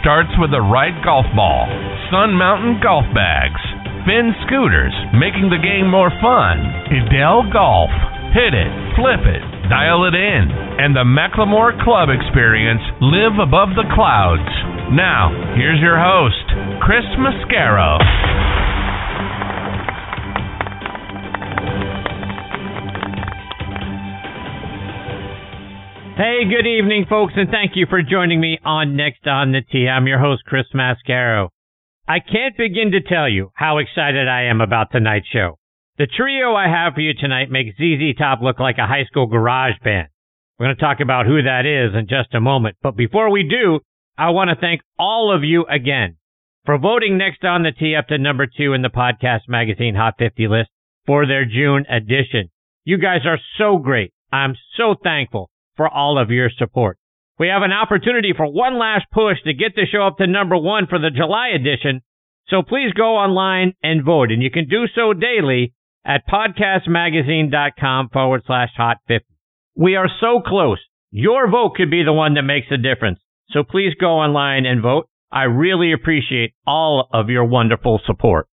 starts with the right golf ball. Sun Mountain Golf Bags. Finn Scooters, making the game more fun. Edel Golf. Hit it, flip it, dial it in. And the McLemore Club experience, live above the clouds. Now, here's your host, Chris Mascaro. Hey, good evening, folks, and thank you for joining me on Next on the Tee. I'm your host, Chris Mascaro. I can't begin to tell you how excited I am about tonight's show. The trio I have for you tonight makes ZZ Top look like a high school garage band. We're going to talk about who that is in just a moment. But before we do, I want to thank all of you again for voting Next on the Tee up to number two in the podcast magazine Hot 50 list for their June edition. You guys are so great. I'm so thankful for all of your support. We have an opportunity for one last push to get the show up to number one for the July edition. So please go online and vote. And you can do so daily at podcastmagazine.com forward slash hot 50. We are so close. Your vote could be the one that makes a difference. So please go online and vote. I really appreciate all of your wonderful support.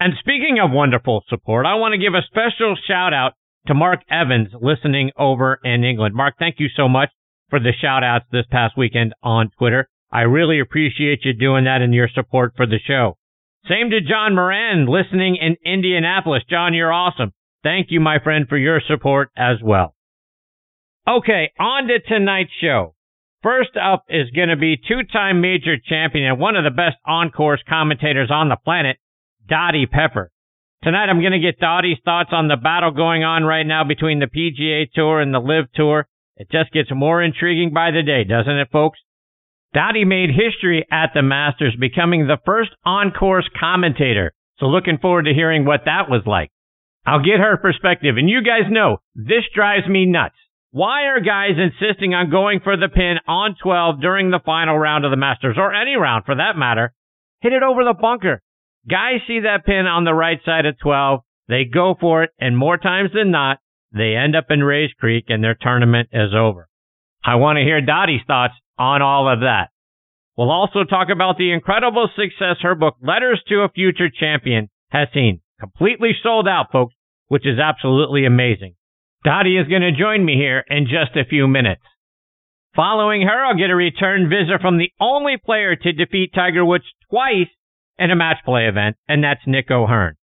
And speaking of wonderful support, I want to give a special shout out to Mark Evans listening over in England. Mark, thank you so much for the shout outs this past weekend on Twitter. I really appreciate you doing that and your support for the show. Same to John Moran listening in Indianapolis. John, you're awesome. Thank you, my friend, for your support as well. Okay, on to tonight's show. First up is going to be two-time major champion and one of the best on-course commentators on the planet, Dottie Pepper. Tonight I'm going to get Dottie's thoughts on the battle going on right now between the PGA Tour and the LIV Tour. It just gets more intriguing by the day, doesn't it, folks? Dottie made history at the Masters, becoming the first on-course commentator. So looking forward to hearing what that was like. I'll get her perspective. And you guys know, this drives me nuts. Why are guys insisting on going for the pin on 12 during the final round of the Masters, or any round for that matter? Hit it over the bunker. Guys see that pin on the right side of 12, they go for it, and more times than not, they end up in Rae's Creek and their tournament is over. I want to hear Dottie's thoughts on all of that. We'll also talk about the incredible success her book, Letters to a Future Champion, has seen. Completely sold out, folks, which is absolutely amazing. Dottie is going to join me here in just a few minutes. Following her, I'll get a return visit from the only player to defeat Tiger Woods twice in a match play event, and that's Nick O'Hern.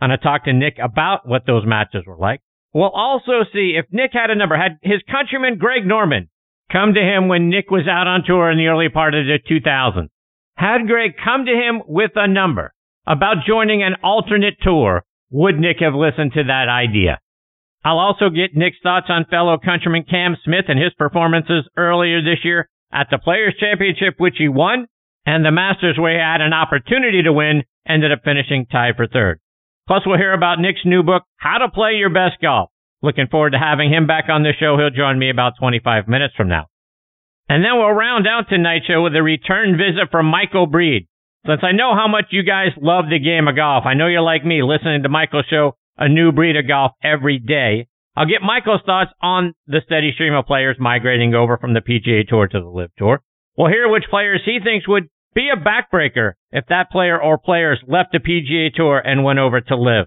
I'm to talk to Nick about what those matches were like. We'll also see if Nick had a number, had his countryman Greg Norman come to him when Nick was out on tour in the early part of the 2000s. Had Greg come to him with a number about joining an alternate tour, would Nick have listened to that idea? I'll also get Nick's thoughts on fellow countryman Cam Smith and his performances earlier this year at the Players Championship, which he won, and the Masters where he had an opportunity to win, ended up finishing tied for third. Plus, we'll hear about Nick's new book, How to Play Your Best Golf. Looking forward to having him back on the show. He'll join me about 25 minutes from now. And then we'll round out tonight's show with a return visit from Michael Breed. Since I know how much you guys love the game of golf, I know you're like me listening to Michael's show, A New Breed of Golf, every day. I'll get Michael's thoughts on the steady stream of players migrating over from the PGA Tour to the LIV Tour. We'll hear which players he thinks would be a backbreaker if that player or players left the PGA Tour and went over to LIV.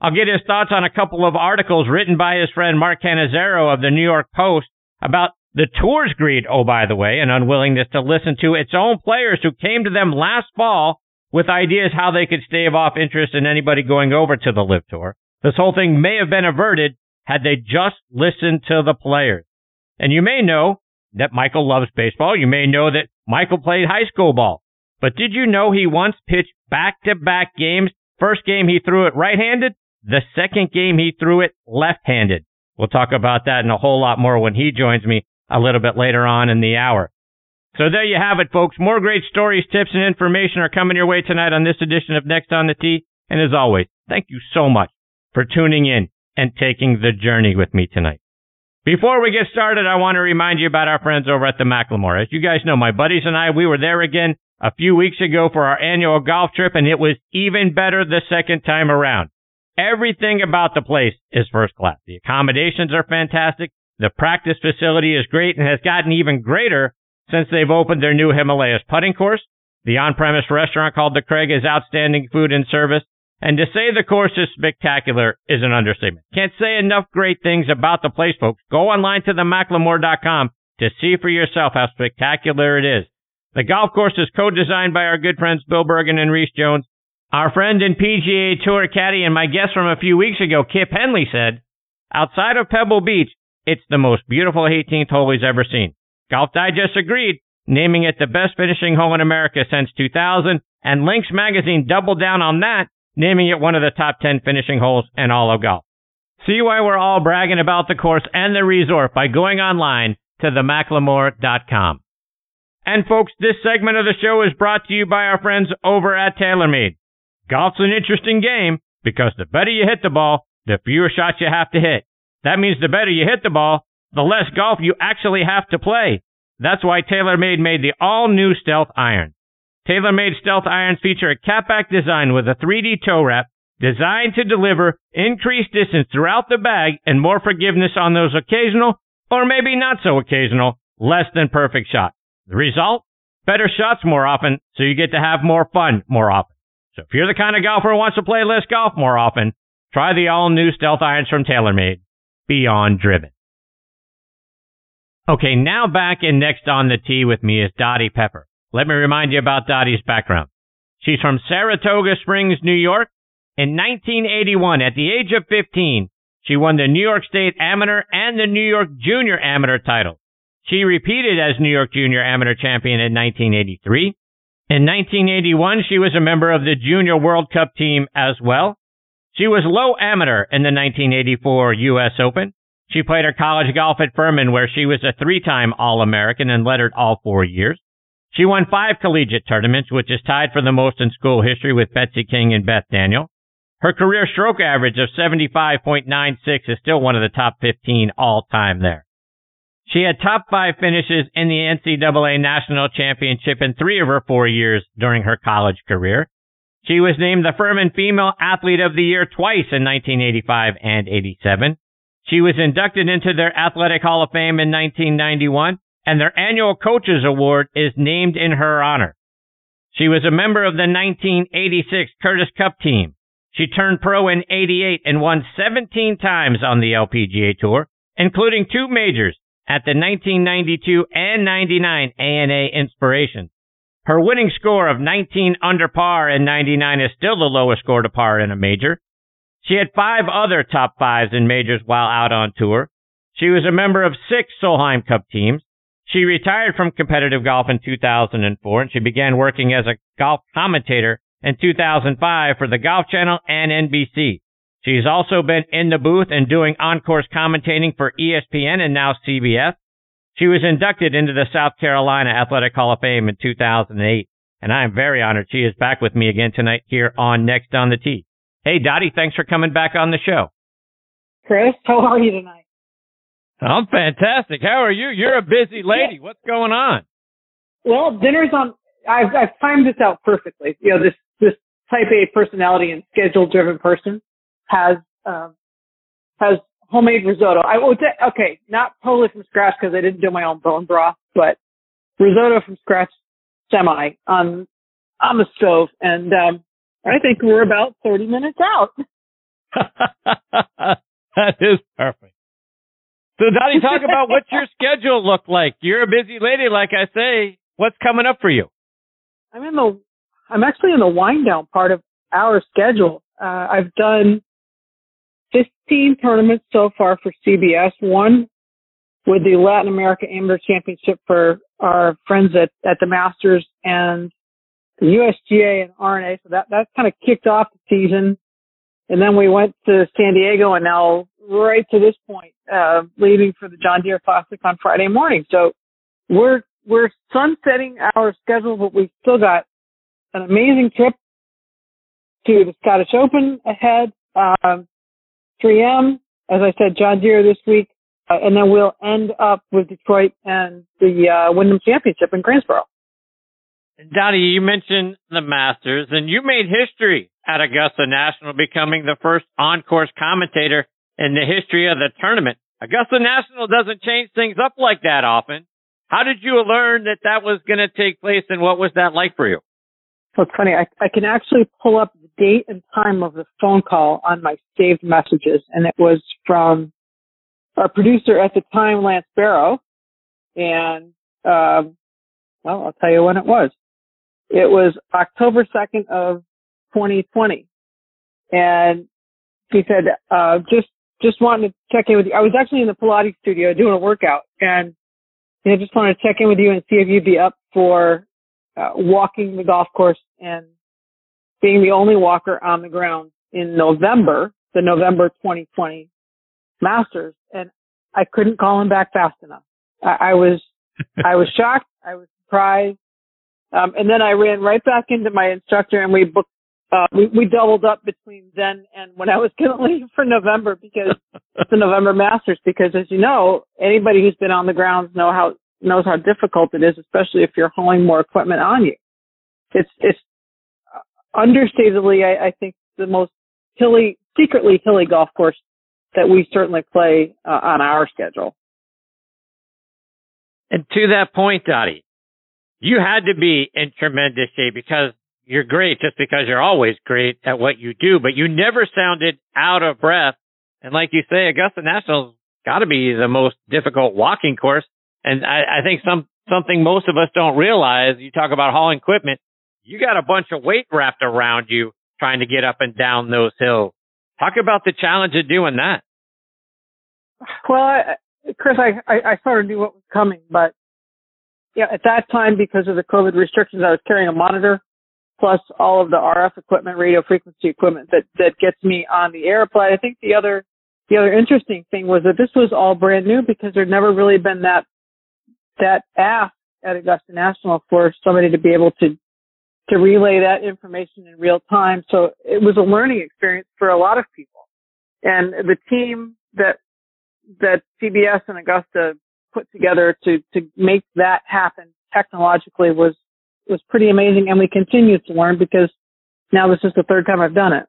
I'll get his thoughts on a couple of articles written by his friend Mark Cannizzaro of the New York Post about the tour's greed, oh, by the way, and unwillingness to listen to its own players who came to them last fall with ideas how they could stave off interest in anybody going over to the LIV Tour. This whole thing may have been averted had they just listened to the players. And you may know that Michael loves baseball. You may know that Michael played high school ball. But did you know he once pitched back to back games? First game he threw it right handed. The second game he threw it left handed. We'll talk about that and a whole lot more when he joins me a little bit later on in the hour. So there you have it, folks. More great stories, tips, and information are coming your way tonight on this edition of Next on the Tee. And as always, thank you so much for tuning in and taking the journey with me tonight. Before we get started, I want to remind you about our friends over at the McLemore. As you guys know, my buddies and I, we were there again a few weeks ago for our annual golf trip, and it was even better the second time around. Everything about the place is first class. The accommodations are fantastic. The practice facility is great and has gotten even greater since they've opened their new Himalayas putting course. The on-premise restaurant called the Craig is outstanding food and service. And to say the course is spectacular is an understatement. Can't say enough great things about the place, folks. Go online to themclemore.com to see for yourself how spectacular it is. The golf course is co-designed by our good friends Bill Bergin and Rees Jones. Our friend and PGA Tour caddy and my guest from a few weeks ago, Kip Henley, said, outside of Pebble Beach, it's the most beautiful 18th hole he's ever seen. Golf Digest agreed, naming it the best finishing hole in America since 2000, and Links Magazine doubled down on that, naming it one of the top 10 finishing holes in all of golf. See why we're all bragging about the course and the resort by going online to themclemore.com. And folks, this segment of the show is brought to you by our friends over at TaylorMade. Golf's an interesting game because the better you hit the ball, the fewer shots you have to hit. That means the better you hit the ball, the less golf you actually have to play. That's why TaylorMade made the all new Stealth Iron. TaylorMade Stealth Irons feature a Cap Back design with a 3D toe wrap designed to deliver increased distance throughout the bag and more forgiveness on those occasional, or maybe not so occasional, less than perfect shots. The result? Better shots more often, so you get to have more fun more often. So if you're the kind of golfer who wants to play less golf more often, try the all new Stealth Irons from TaylorMade. Beyond driven. Okay, now back and next on the tee with me is Dottie Pepper. Let me remind you about Dottie's background. She's from Saratoga Springs, New York. In 1981, at the age of 15, she won the New York State Amateur and the New York Junior Amateur title. She repeated as New York Junior Amateur champion in 1983. In 1981, she was a member of the Junior World Cup team as well. She was low amateur in the 1984 U.S. Open. She played her college golf at Furman, where she was a three-time All-American and lettered all four years. She won five collegiate tournaments, which is tied for the most in school history with Betsy King and Beth Daniel. Her career stroke average of 75.96 is still one of the top 15 all time there. She had top five finishes in the NCAA National Championship in three of her four years during her college career. She was named the Furman Female Athlete of the Year twice in 1985 and 87. She was inducted into their Athletic Hall of Fame in 1991, and their annual Coaches Award is named in her honor. She was a member of the 1986 Curtis Cup team. She turned pro in 88 and won 17 times on the LPGA Tour, including two majors at the 1992 and 99 ANA Inspirations. Her winning score of 19 under par in 99 is still the lowest score to par in a major. She had five other top fives in majors while out on tour. She was a member of six Solheim Cup teams. She retired from competitive golf in 2004 and she began working as a golf commentator in 2005 for the Golf Channel and NBC. She's also been in the booth and doing on-course commentating for ESPN and now CBS. She was inducted into the South Carolina Athletic Hall of Fame in 2008, and I am very honored she is back with me again tonight here on Next on the Tee. Hey, Dottie, thanks for coming back on the show. Chris, how are you tonight? I'm fantastic. How are you? You're a busy lady. What's going on? Well, dinner's on. I've, I've timed this out perfectly. You know, this this type A personality and schedule driven person has um, has homemade risotto. I would say, okay, not totally from scratch because I didn't do my own bone broth, but risotto from scratch, semi on on the stove, and um, I think we're about thirty minutes out. that is perfect. So, Dottie, talk about what your schedule looked like. You're a busy lady, like I say. What's coming up for you? I'm in the, I'm actually in the wind down part of our schedule. Uh, I've done 15 tournaments so far for CBS. One with the Latin America Amateur Championship for our friends at, at the Masters and the USGA and R&A. So that, that kind of kicked off the season. And then we went to San Diego and now right to this point, uh, leaving for the John Deere Classic on Friday morning. So we're, we're sunsetting our schedule, but we've still got an amazing trip to the Scottish Open ahead. Um, 3M, as I said, John Deere this week, uh, and then we'll end up with Detroit and the uh, Wyndham Championship in Greensboro. Dottie, you mentioned the Masters, and you made history at Augusta National, becoming the first on-course commentator in the history of the tournament. Augusta National doesn't change things up like that often. How did you learn that that was going to take place, and what was that like for you? So it's funny. I, I can actually pull up the date and time of the phone call on my saved messages, and it was from our producer at the time, Lance Barrow, and um, well, I'll tell you when it was. It was October 2nd of 2020. And he said, uh, just, just wanted to check in with you. I was actually in the Pilates studio doing a workout and I just wanted to check in with you and see if you'd be up for uh, walking the golf course and being the only walker on the ground in November, the November 2020 Masters. And I couldn't call him back fast enough. I, I was, I was shocked. I was surprised. Um, and then I ran right back into my instructor and we booked, uh, we, we doubled up between then and when I was going to leave for November because it's the November Masters, because as you know, anybody who's been on the grounds know how, knows how difficult it is, especially if you're hauling more equipment on you. It's, it's understatedly, I, I think the most hilly, secretly hilly golf course that we certainly play uh, on our schedule. And to that point, Dottie, you had to be in tremendous shape because you're great just because you're always great at what you do, but you never sounded out of breath. And like you say, Augusta National's got to be the most difficult walking course. And I, I think some something most of us don't realize. You talk about hauling equipment. You got a bunch of weight wrapped around you trying to get up and down those hills. Talk about the challenge of doing that. Well, I, Chris, I, I, I sort of knew what was coming, but yeah, at that time, because of the COVID restrictions, I was carrying a monitor plus all of the RF equipment, radio frequency equipment that, that gets me on the air. But I think the other, the other interesting thing was that this was all brand new because there'd never really been that, that ask at Augusta National for somebody to be able to, to relay that information in real time. So it was a learning experience for a lot of people. And the team that, that CBS and Augusta put together to to make that happen technologically was was pretty amazing, and we continue to learn because now this is the third time I've done it.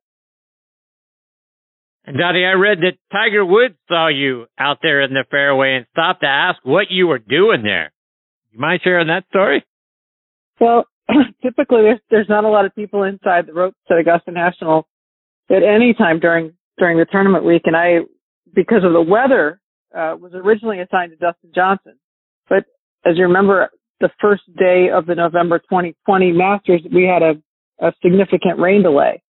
And Dottie, I read that Tiger Woods saw you out there in the fairway and stopped to ask what you were doing there. You mind sharing that story? Well, typically there's there's not a lot of people inside the ropes at Augusta National at any time during during the tournament week, and I because of the weather uh, was originally assigned to Dustin Johnson. But as you remember, the first day of the November 2020 Masters, we had a, a significant rain delay.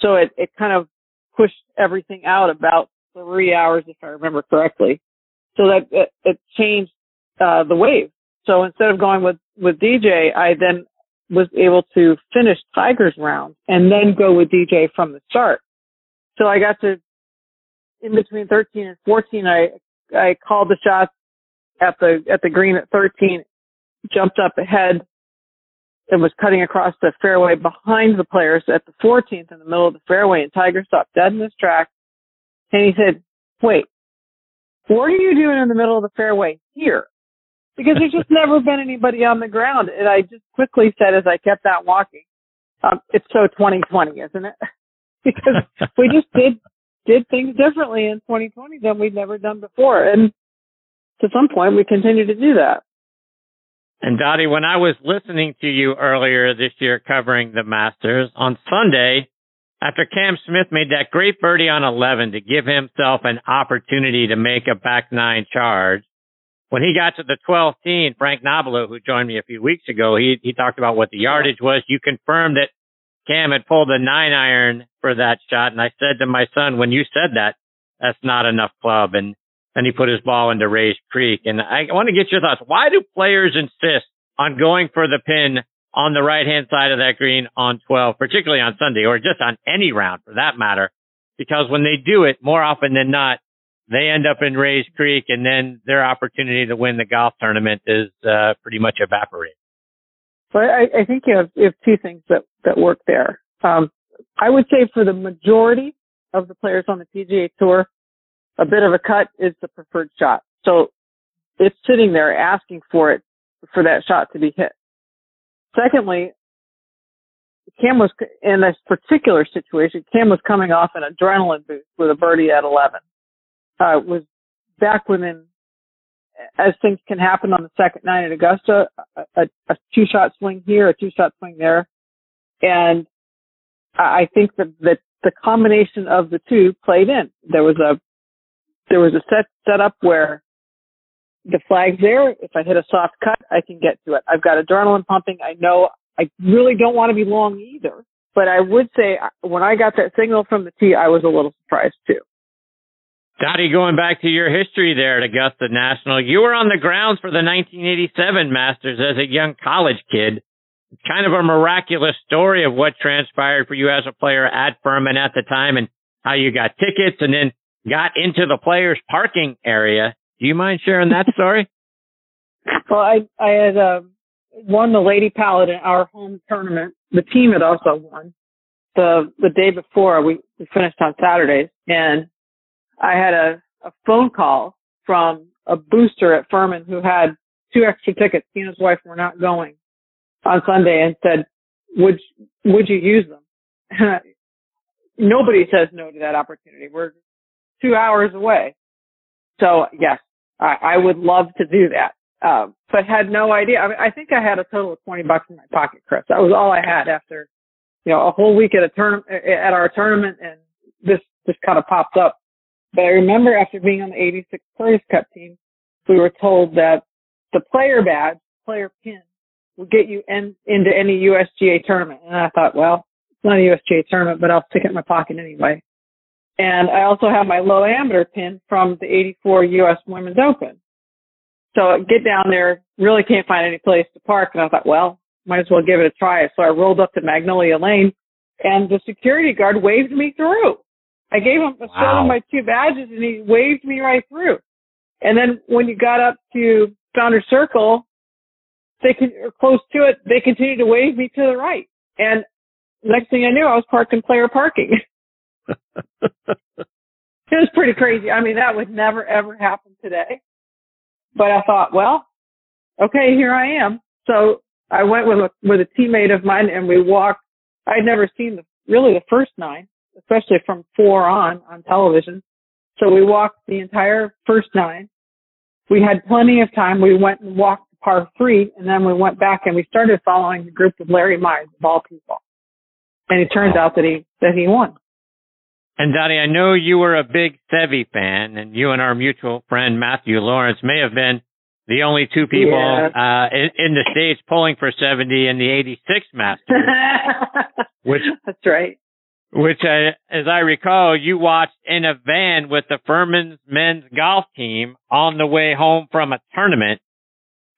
So it, it kind of pushed everything out about three hours, if I remember correctly. So that it, it changed uh, the wave. So instead of going with, with DJ, I then was able to finish Tiger's round and then go with DJ from the start. So I got to in between 13 and 14, I I called the shots at the at the green at 13, jumped up ahead, and was cutting across the fairway behind the players at the 14th in the middle of the fairway, and Tiger stopped dead in his track, and he said, "Wait, what are you doing in the middle of the fairway here?" Because there's just never been anybody on the ground, and I just quickly said as I kept on walking, um, "It's so 2020, isn't it?" because we just did did things differently in 2020 than we'd never done before. And to some point, we continue to do that. And Dottie, when I was listening to you earlier this year covering the Masters on Sunday, after Cam Smith made that great birdie on 11 to give himself an opportunity to make a back nine charge, when he got to the 12th tee, Frank Nobilo, who joined me a few weeks ago, he, he talked about what the yardage was. You confirmed that Cam had pulled a nine iron for that shot. And I said to my son, when you said that, that's not enough club. And then he put his ball into Rae's Creek. And I want to get your thoughts. Why do players insist on going for the pin on the right hand side of that green on 12, particularly on Sunday or just on any round for that matter? Because when they do it more often than not, they end up in Rae's Creek, and then their opportunity to win the golf tournament is uh, pretty much evaporated. But I, I think you have, you have two things that, that work there. Um, I would say for the majority of the players on the PGA Tour, a bit of a cut is the preferred shot. So it's sitting there asking for it, for that shot to be hit. Secondly, Cam was in this particular situation. Cam was coming off an adrenaline boost with a birdie at 11. Uh, was back within, as things can happen on the second nine at Augusta, a, a, two shot swing here, a two shot swing there, and I think that that the combination of the two played in. There was a there was a set set up where the flag's there. If I hit a soft cut, I can get to it. I've got adrenaline pumping. I know I really don't want to be long either. But I would say uh, when I got that signal from the tee, I was a little surprised too. Dottie, going back to your history there at Augusta National, you were on the grounds for the 1987 Masters as a young college kid. Kind of a miraculous story of what transpired for you as a player at Furman at the time and how you got tickets and then got into the players parking area. Do you mind sharing that story? well, I, I had, um, won the Lady Paladin, our home tournament. The team had also won the the day before. We, we finished on Saturdays, and I had a, a phone call from a booster at Furman who had two extra tickets. He and his wife were not going on Sunday, and said, "Would would you use them?" Nobody says no to that opportunity. We're two hours away, so yes, I, I would love to do that um, but had no idea. I mean, I think I had a total of 20 bucks in my pocket, Chris. That was all I had after, you know, a whole week at a turn at our tournament and this just kind of popped up. But I remember after being on the 86 Players Cup team, we were told that the player badge, player pin will get you in, into any USGA tournament. And I thought, well, it's not a USGA tournament, but I'll stick it in my pocket anyway. And I also have my low amateur pin from the 84 US Women's Open. So I get down there, really can't find any place to park. And I thought, well, might as well give it a try. So I rolled up to Magnolia Lane and the security guard waved me through. I gave him, wow. showed him my two badges and he waved me right through. And then when you got up to Founder Circle, they could, or close to it, they continued to wave me to the right. And next thing I knew, I was parked in player parking. it was pretty crazy. I mean, that would never ever happen today. But I thought, well, okay, here I am. So I went with a, with a teammate of mine and we walked. I'd never seen the, really the first nine, especially from four on, on television. So we walked the entire first nine. We had plenty of time. We went and walked to par three and then we went back and we started following the group of Larry Mize of all people. And it turns out that he, that he won. And Dottie, I know you were a big Seve fan, and you and our mutual friend Matthew Lawrence may have been the only two people yeah. uh, in, in, the states pulling for Seve in the 86 Masters. which that's right. Which, uh, as I recall, you watched in a van with the Furman's men's golf team on the way home from a tournament.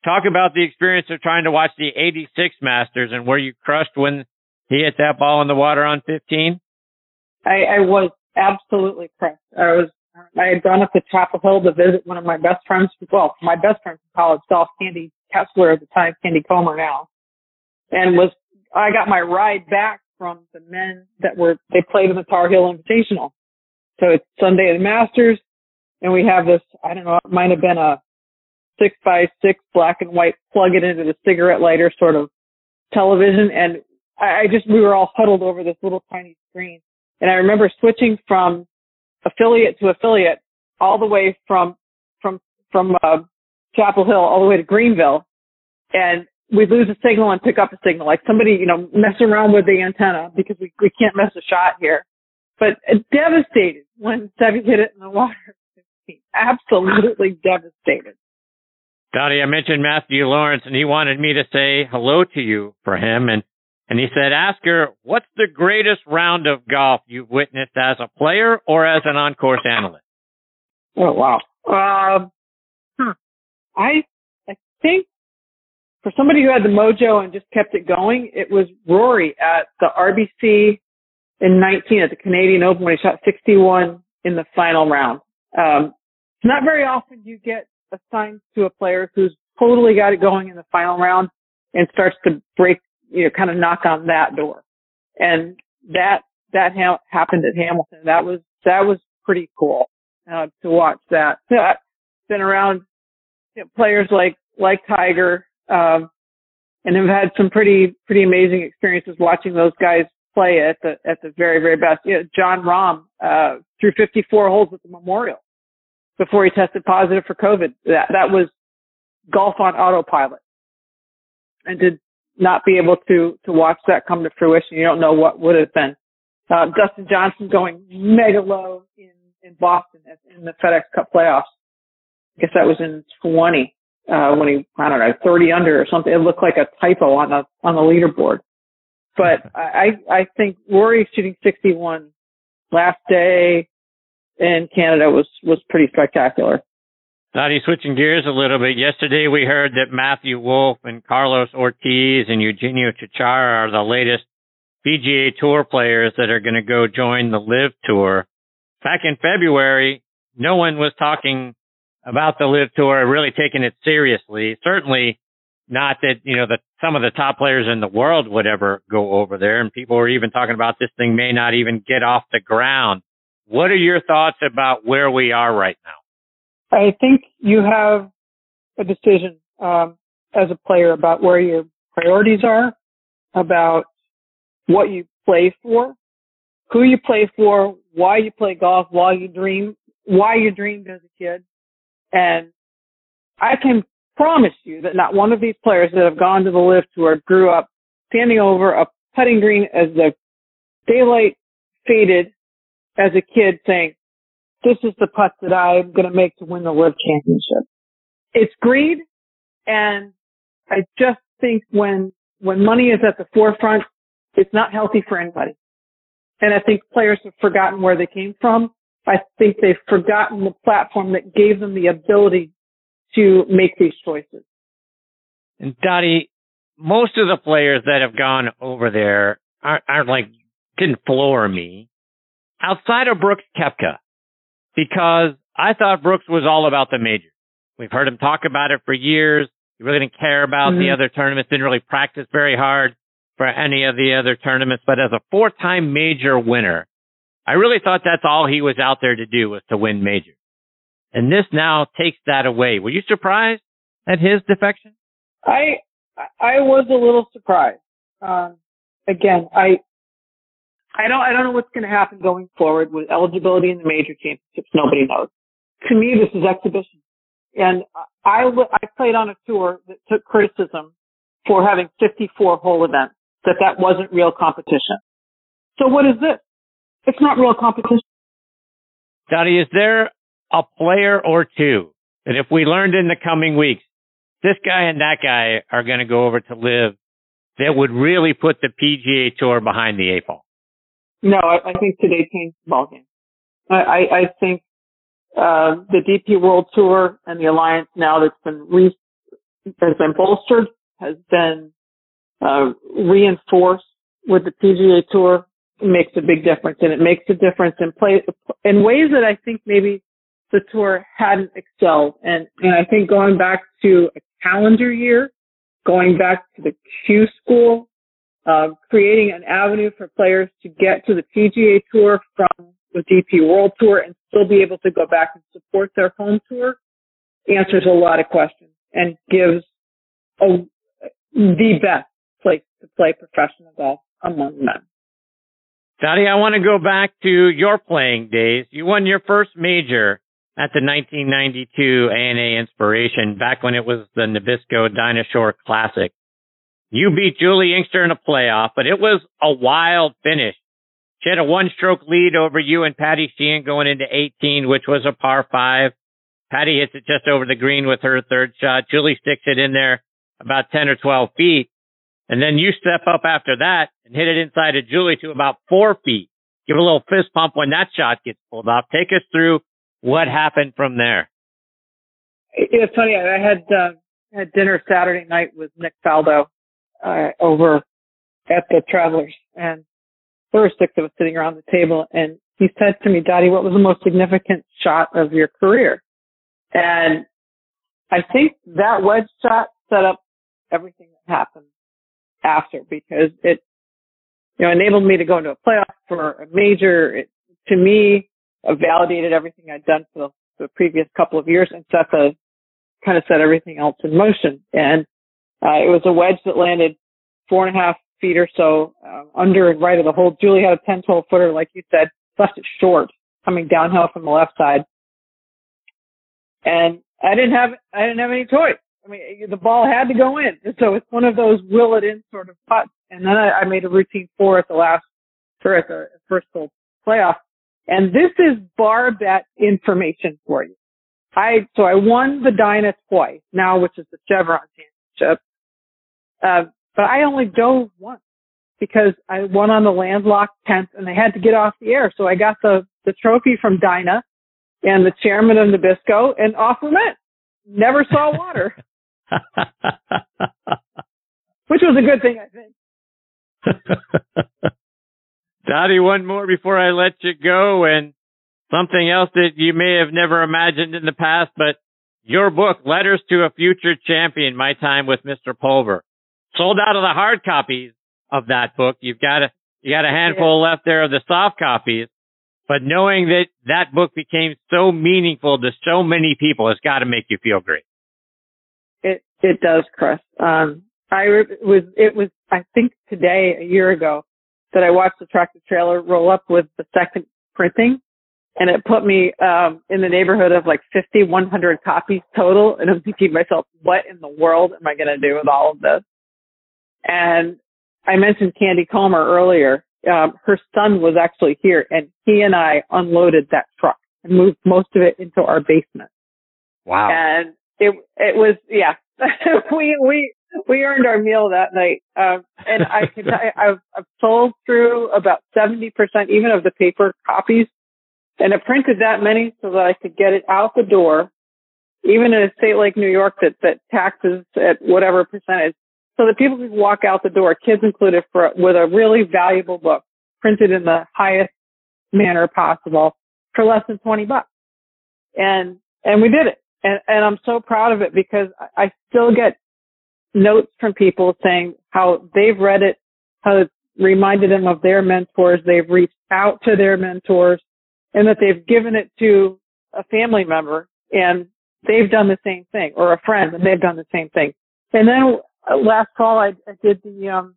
Talk about the experience of trying to watch the 86 Masters and were you crushed when he hit that ball in the water on 15? I, I was absolutely crushed. I was, I had gone up to Chapel Hill to visit one of my best friends, well, my best friend from college, golf, Candy Kessler at the time, Candy Comer now, and was, I got my ride back from the men that were, they played in the Tar Heel Invitational. So it's Sunday at the Masters, and we have this, I don't know, it might have been a six by six black and white plug it into the cigarette lighter sort of television, and I, I just, we were all huddled over this little tiny screen and I remember switching from affiliate to affiliate all the way from, from, from, uh, Chapel Hill all the way to Greenville. And we'd lose a signal and pick up a signal. Like somebody, you know, mess around with the antenna because we, we can't miss a shot here. But devastated when Seve hit it in the water. Absolutely devastated. Dottie, I mentioned Matthew Lawrence and he wanted me to say hello to you for him. And and he said, ask her, what's the greatest round of golf you've witnessed as a player or as an on-course analyst? Oh, wow. Um, huh. I, I think for somebody who had the mojo and just kept it going, it was Rory at the RBC in 19 at the Canadian Open when he shot 61 in the final round. Um, not very often you get assigned to a player who's totally got it going in the final round and starts to break, you know, kind of knock on that door. And that, that ha- happened at Hamilton. That was, that was pretty cool, uh, to watch that. I've been around you know, players like, like Tiger, um, and have had some pretty, pretty amazing experiences watching those guys play at the, at the very, very best. You know, Jon Rahm, uh, threw 54 holes at the Memorial before he tested positive for COVID. That, that was golf on autopilot. And to not be able to, to watch that come to fruition, you don't know what would have been. Uh, Dustin Johnson going mega low in, in Boston in the FedEx Cup playoffs. I guess that was in 20, uh, when he, I don't know, 30 under or something. It looked like a typo on the, on the leaderboard. But I, I think Rory shooting 61 last day in Canada was, was pretty spectacular. Dottie, switching gears a little bit. Yesterday we heard that Matthew Wolff and Carlos Ortiz and Eugenio Chacarra are the latest PGA Tour players that are going to go join the LIV Tour. Back in February, no one was talking about the LIV Tour, really taking it seriously. Certainly not that, you know, that some of the top players in the world would ever go over there. And people were even talking about this thing may not even get off the ground. What are your thoughts about where we are right now? I think you have a decision um, as a player about where your priorities are, about what you play for, who you play for, why you play golf, why you dream, why you dreamed as a kid. And I can promise you that not one of these players that have gone to the LIV tour grew up standing over a putting green as the daylight faded as a kid saying, this is the putt that I'm going to make to win the LIV championship. It's greed. And I just think when, when money is at the forefront, it's not healthy for anybody. And I think players have forgotten where they came from. I think they've forgotten the platform that gave them the ability to make these choices. And Dottie, most of the players that have gone over there aren't, aren't like, didn't floor me. Outside of Brooks Koepka, because I thought Brooks was all about the majors. We've heard him talk about it for years. He really didn't care about mm-hmm. the other tournaments, didn't really practice very hard for any of the other tournaments. But as a four time major winner, I really thought that's all he was out there to do was to win majors. And this now takes that away. Were you surprised at his defection? I, I was a little surprised. Um, again, I, I don't, I don't know what's going to happen going forward with eligibility in the major championships. Nobody knows. To me, this is exhibition. And I, I played on a tour that took criticism for having 54 hole events, that that wasn't real competition. So what is this? It's not real competition. Dottie, is there a player or two that if we learned in the coming weeks, this guy and that guy are going to go over to LIV that would really put the PGA Tour behind the eight ball? No, I, I think today changed the ballgame. I, I, think uh, the DP World Tour and the alliance now that's been re- has been bolstered has been uh, reinforced with the PGA Tour it makes a big difference, and it makes a difference in play in ways that I think maybe the tour hadn't excelled. And and I think going back to a calendar year, going back to the Q school, uh, creating an avenue for players to get to the PGA Tour from the DP World Tour and still be able to go back and support their home tour answers a lot of questions and gives a, the best place to play professional golf among men. Dottie, I want to go back to your playing days. You won your first major at the 1992 ANA Inspiration back when it was the Nabisco Dinah Classic. You beat Juli Inkster in a playoff, but it was a wild finish. She had a one stroke lead over you and Patty Sheehan going into 18, which was a par five. Patty hits it just over the green with her third shot. Juli sticks it in there about 10 or 12 feet. And then you step up after that and hit it inside of Juli to about four feet. Give a little fist pump when that shot gets pulled off. Take us through what happened from there. It's funny. I had, uh, had dinner Saturday night with Nick Faldo uh, over at the Travelers, and there were six of us sitting around the table, and he said to me, Dottie, what was the most significant shot of your career? And I think that wedge shot set up everything that happened after because it, you know, enabled me to go into a playoff for a major. It, to me, validated everything I'd done for the, the previous couple of years and set the, kind of set everything else in motion. And, uh, it was a wedge that landed four and a half feet or so, uh, under and right of the hole. Juli had a 10, 12 footer, like you said, left it short coming downhill from the left side. And I didn't have, I didn't have any choice. I mean, the ball had to go in. So it's one of those will it in sort of putts. And then I, I made a routine four at the last, or at the first hole playoff. And this is bar bet information for you. I, so I won the Dinah twice now, which is the Chevron championship. Uh, but I only dove once because I won on the landlocked 10th and they had to get off the air. So I got the, the trophy from Dinah and the chairman of Nabisco and off we went. Never saw water. Which was a good thing, I think. Dottie, one more before I let you go and something else that you may have never imagined in the past, but your book, Letters to a Future Champion, My Time with Mr. Pulver, sold out of the hard copies of that book. You've got a, you got a handful yeah. left there of the soft copies, but knowing that that book became so meaningful to so many people has got to make you feel great. It it does, Chris. Um, I it was it was I think today a year ago that I watched the tractor trailer roll up with the second printing, and it put me um, in the neighborhood of like 50, 100 copies total. And I'm thinking to myself, what in the world am I going to do with all of this? And I mentioned Candy Comer earlier. Um, her son was actually here, and he and I unloaded that truck and moved most of it into our basement. Wow! And it it was yeah we we we earned our meal that night um and i can I, i've i've sold through about seventy percent even of the paper copies and i printed that many so that i could get it out the door even in a state like new york that that taxes at whatever percentage so that people could walk out the door kids included for with a really valuable book printed in the highest manner possible for less than 20 bucks and and we did it and, and I'm so proud of it because I still get notes from people saying how they've read it, how it reminded them of their mentors. They've reached out to their mentors and that they've given it to a family member and they've done the same thing or a friend and they've done the same thing. And then last fall I, I did the, um,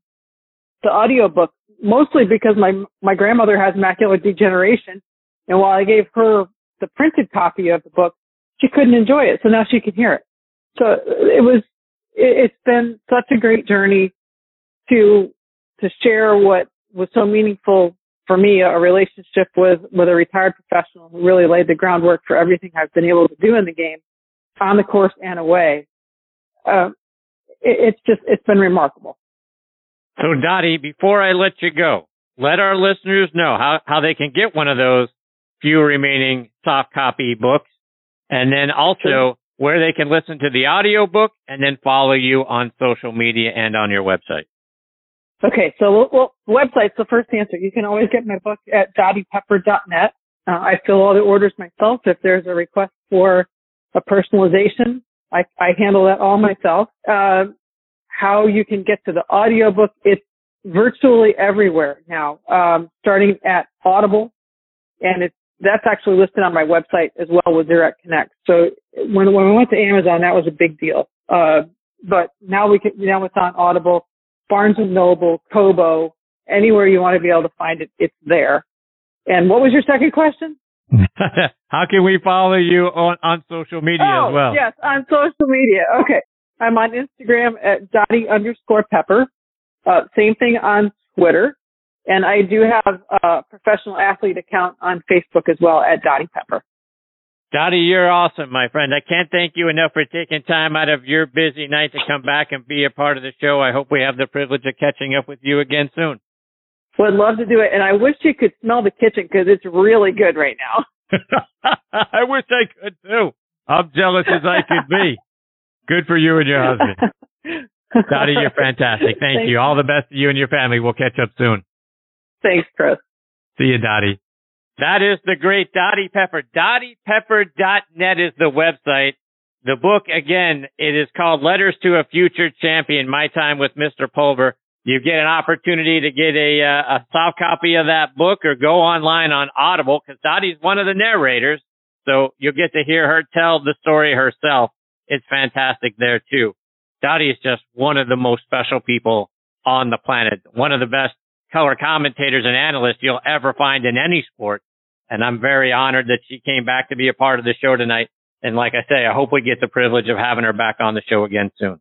the audio book mostly because my, my grandmother has macular degeneration. And while I gave her the printed copy of the book, she couldn't enjoy it. So now she can hear it. So it was, it's been such a great journey to, to share what was so meaningful for me, a relationship with, with a retired professional who really laid the groundwork for everything I've been able to do in the game on the course and away. Uh, it, it's just, it's been remarkable. So Dottie, before I let you go, let our listeners know how, how they can get one of those few remaining soft copy books and then also where they can listen to the audio book and then follow you on social media and on your website. Okay, so well, well website's the first answer. You can always get my book at dottiepepper.net. Uh, I fill all the orders myself. If there's a request for a personalization, I, I handle that all myself. Uh, how you can get to the audio book, it's virtually everywhere now, um, starting at Audible, and it's that's actually listed on my website as well with Direct Connect. So when when we went to Amazon, that was a big deal. Uh, but now we can now it's on Audible, Barnes and Noble, Kobo, anywhere you want to be able to find it, it's there. And what was your second question? How can we follow you on, on social media oh, as well? Yes, on social media. Okay. I'm on Instagram at Dottie underscore Pepper. Uh, same thing on Twitter. And I do have a professional athlete account on Facebook as well at Dottie Pepper. Dottie, you're awesome, my friend. I can't thank you enough for taking time out of your busy night to come back and be a part of the show. I hope we have the privilege of catching up with you again soon. Would love to do it. And I wish you could smell the kitchen because it's really good right now. I wish I could too. I'm jealous as I could be. Good for you and your husband. Dottie, you're fantastic. Thank Thanks. you. All the best to you and your family. We'll catch up soon. Thanks, Chris. See you, Dottie. That is the great Dottie Pepper. DottiePepper.net is the website. The book, again, it is called Letters to a Future Champion, My Time with Mr. Pulver. You get an opportunity to get a, uh, a soft copy of that book or go online on Audible because Dottie's one of the narrators. So you'll get to hear her tell the story herself. It's fantastic there too. Dottie is just one of the most special people on the planet. One of the best color commentators and analysts you'll ever find in any sport. And I'm very honored that she came back to be a part of the show tonight. And like I say, I hope we get the privilege of having her back on the show again soon.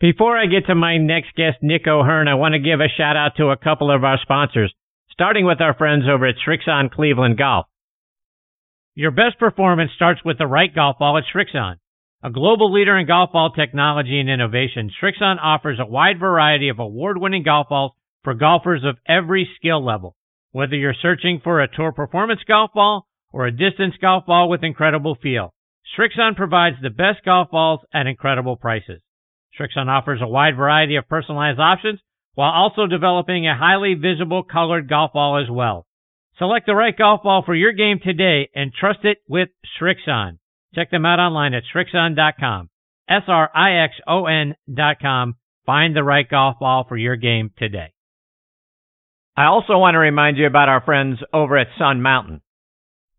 Before I get to my next guest, Nick O'Hern, I want to give a shout out to a couple of our sponsors, starting with our friends over at Srixon Cleveland Golf. Your best performance starts with the right golf ball at Srixon. A global leader in golf ball technology and innovation, Srixon offers a wide variety of award-winning golf balls for golfers of every skill level. Whether you're searching for a tour performance golf ball or a distance golf ball with incredible feel, Srixon provides the best golf balls at incredible prices. Srixon offers a wide variety of personalized options while also developing a highly visible colored golf ball as well. Select the right golf ball for your game today and trust it with Srixon. Check them out online at Srixon.com. S-R-I-X-O-N dot com. Find the right golf ball for your game today. I also want to remind you about our friends over at Sun Mountain.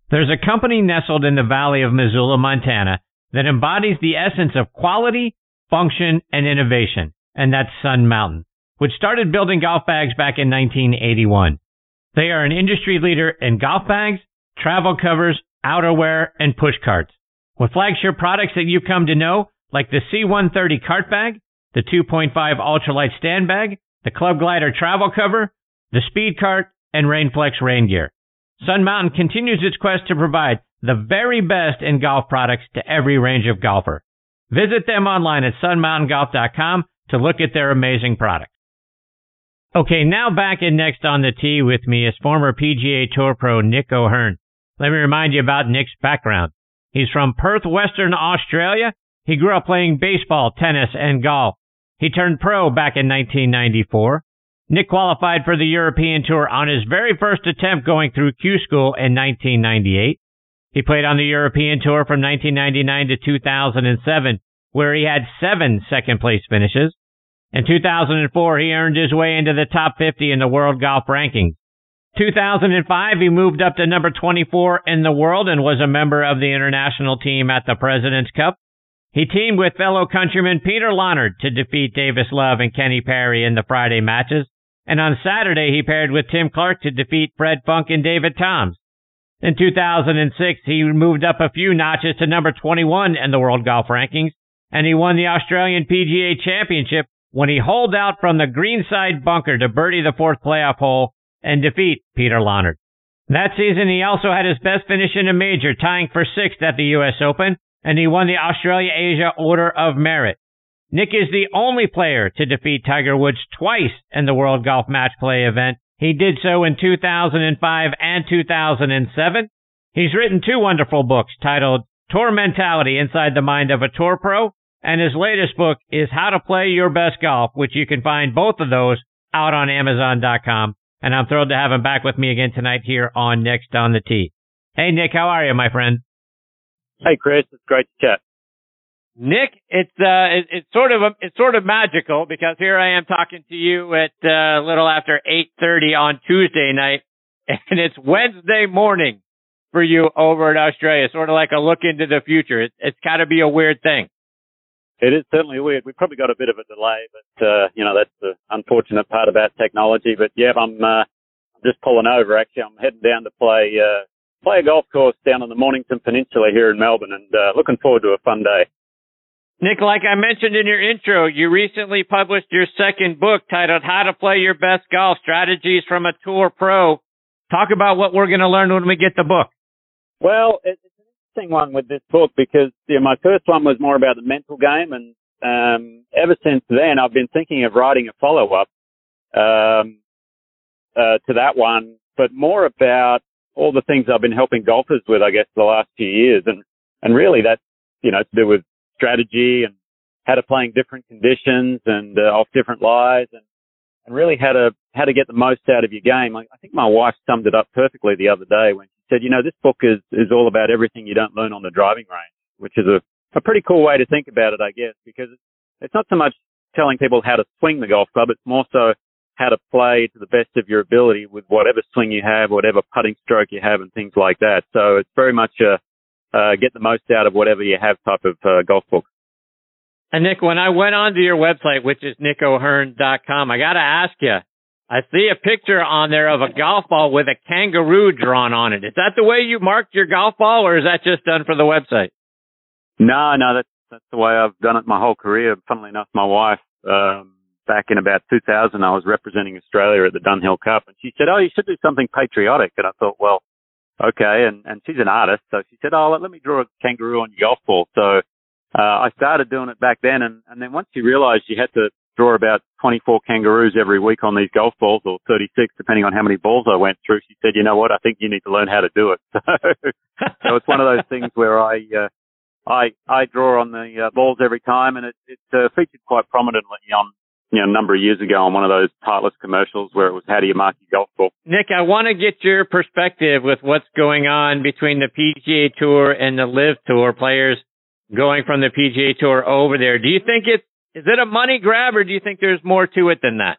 There's a company nestled in the valley of Missoula, Montana that embodies the essence of quality, function, and innovation, and that's Sun Mountain, which started building golf bags back in 1981. They are an industry leader in golf bags, travel covers, outerwear, and push carts. With flagship products that you've come to know, like the C130 cart bag, the 2.5 ultralight stand bag, the Club Glider travel cover, the Speed Cart, and Rainflex rain gear. Sun Mountain continues its quest to provide the very best in golf products to every range of golfer. Visit them online at sunmountaingolf.com to look at their amazing products. Okay, now back in next on the tee with me is former PGA Tour pro Nick O'Hern. Let me remind you about Nick's background. He's from Perth, Western Australia. He grew up playing baseball, tennis, and golf. He turned pro back in 1994. Nick qualified for the European Tour on his very first attempt going through Q School in 1998. He played on the European Tour from 1999 to 2007, where he had seven second place finishes. In 2004, he earned his way into the top 50 in the world golf rankings. 2005, he moved up to number 24 in the world and was a member of the international team at the President's Cup. He teamed with fellow countryman Peter Lonard to defeat Davis Love and Kenny Perry in the Friday matches. And on Saturday, he paired with Tim Clark to defeat Fred Funk and David Toms. In 2006, he moved up a few notches to number 21 in the world golf rankings, and he won the Australian PGA Championship when he holed out from the greenside bunker to birdie the fourth playoff hole and defeat Peter Lonard. That season, he also had his best finish in a major, tying for sixth at the U.S. Open, and he won the Australia Asia Order of Merit. Nick is the only player to defeat Tiger Woods twice in the World Golf Match Play event. He did so in 2005 and 2007. He's written two wonderful books titled Tour Mentality Inside the Mind of a Tour Pro, and his latest book is How to Play Your Best Golf, which you can find both of those out on Amazon.com. And I'm thrilled to have him back with me again tonight here on Next on the Tee. Hey, Nick, how are you, my friend? Hey, Chris. It's great to chat. Nick, it's uh, it, it's sort of a, it's sort of magical because here I am talking to you at uh, a little after eight thirty on Tuesday night, and it's Wednesday morning for you over in Australia. Sort of like a look into the future. It, it's got to be a weird thing. It is certainly weird. We've probably got a bit of a delay, but uh, you know that's the unfortunate part about technology. But yeah, I'm uh, just pulling over. Actually, I'm heading down to play uh, play a golf course down on the Mornington Peninsula here in Melbourne, and uh, looking forward to a fun day. Nick, like I mentioned in your intro, you recently published your second book titled How to Play Your Best Golf Strategies from a Tour Pro. Talk about what we're going to learn when we get the book. Well, it's an interesting one with this book because you know, my first one was more about the mental game, and um, ever since then, I've been thinking of writing a follow up um, uh, to that one, but more about all the things I've been helping golfers with, I guess, the last few years, and and really that's you know to do with strategy and how to play in different conditions and uh, off different lies and and really how to how to get the most out of your game. I, I think my wife summed it up perfectly the other day when she said, you know, this book is is all about everything you don't learn on the driving range, which is a a pretty cool way to think about it, I guess, because it's not so much telling people how to swing the golf club, it's more so how to play to the best of your ability with whatever swing you have, whatever putting stroke you have, and things like that. So it's very much a uh, get the most out of whatever you have type of uh, golf book. And Nick, when I went onto your website, which is nickohern.com, I got to ask you, I see a picture on there of a golf ball with a kangaroo drawn on it. Is that the way you marked your golf ball, or is that just done for the website? No, no, that's that's the way I've done it my whole career. Funnily enough, my wife um, back in about 2000, I was representing Australia at the Dunhill Cup, and she said, "Oh, you should do something patriotic." And I thought, well, okay. And and she's an artist, so she said, "Oh, let, me draw a kangaroo on your golf ball." So uh, I started doing it back then, and and then once she realised you had to draw about 24 kangaroos every week on these golf balls, or 36, depending on how many balls I went through, she said, "You know what? I think you need to learn how to do it." So, so it's one of those things where I. Uh, I I draw on the uh, balls every time, and it it uh, featured quite prominently on you know, a number of years ago on one of those Titleist commercials where it was how do you mark your golf ball. Nick, I want to get your perspective with what's going on between the PGA Tour and the LIV Tour players going from the PGA Tour over there. Do you think it's is it a money grab or do you think there's more to it than that?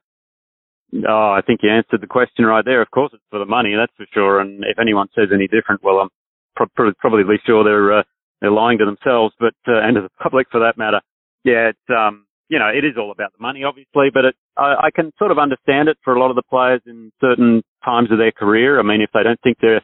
Oh, I think you answered the question right there. Of course, it's for the money, that's for sure. And if anyone says any different, well, I'm pro- probably sure they're uh, they're lying to themselves, but uh, and to the public for that matter. Yeah, it's um you know, it is all about the money, obviously, but it, I, I can sort of understand it for a lot of the players in certain times of their career. I mean, if they don't think they're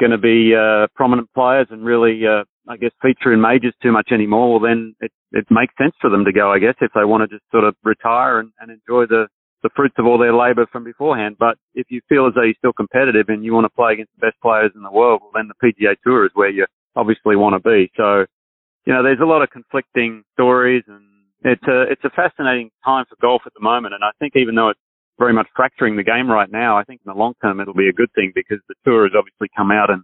going to be uh, prominent players and really, uh, I guess, feature in majors too much anymore, well, then it, it makes sense for them to go, I guess, if they want to just sort of retire and, and enjoy the, the fruits of all their labour from beforehand. But if you feel as though you're still competitive and you want to play against the best players in the world, well, then the PGA Tour is where you obviously want to be. So, you know, there's a lot of conflicting stories and it's a it's a fascinating time for golf at the moment, and I think even though it's very much fracturing the game right now, I think in the long term it'll be a good thing because the tour has obviously come out and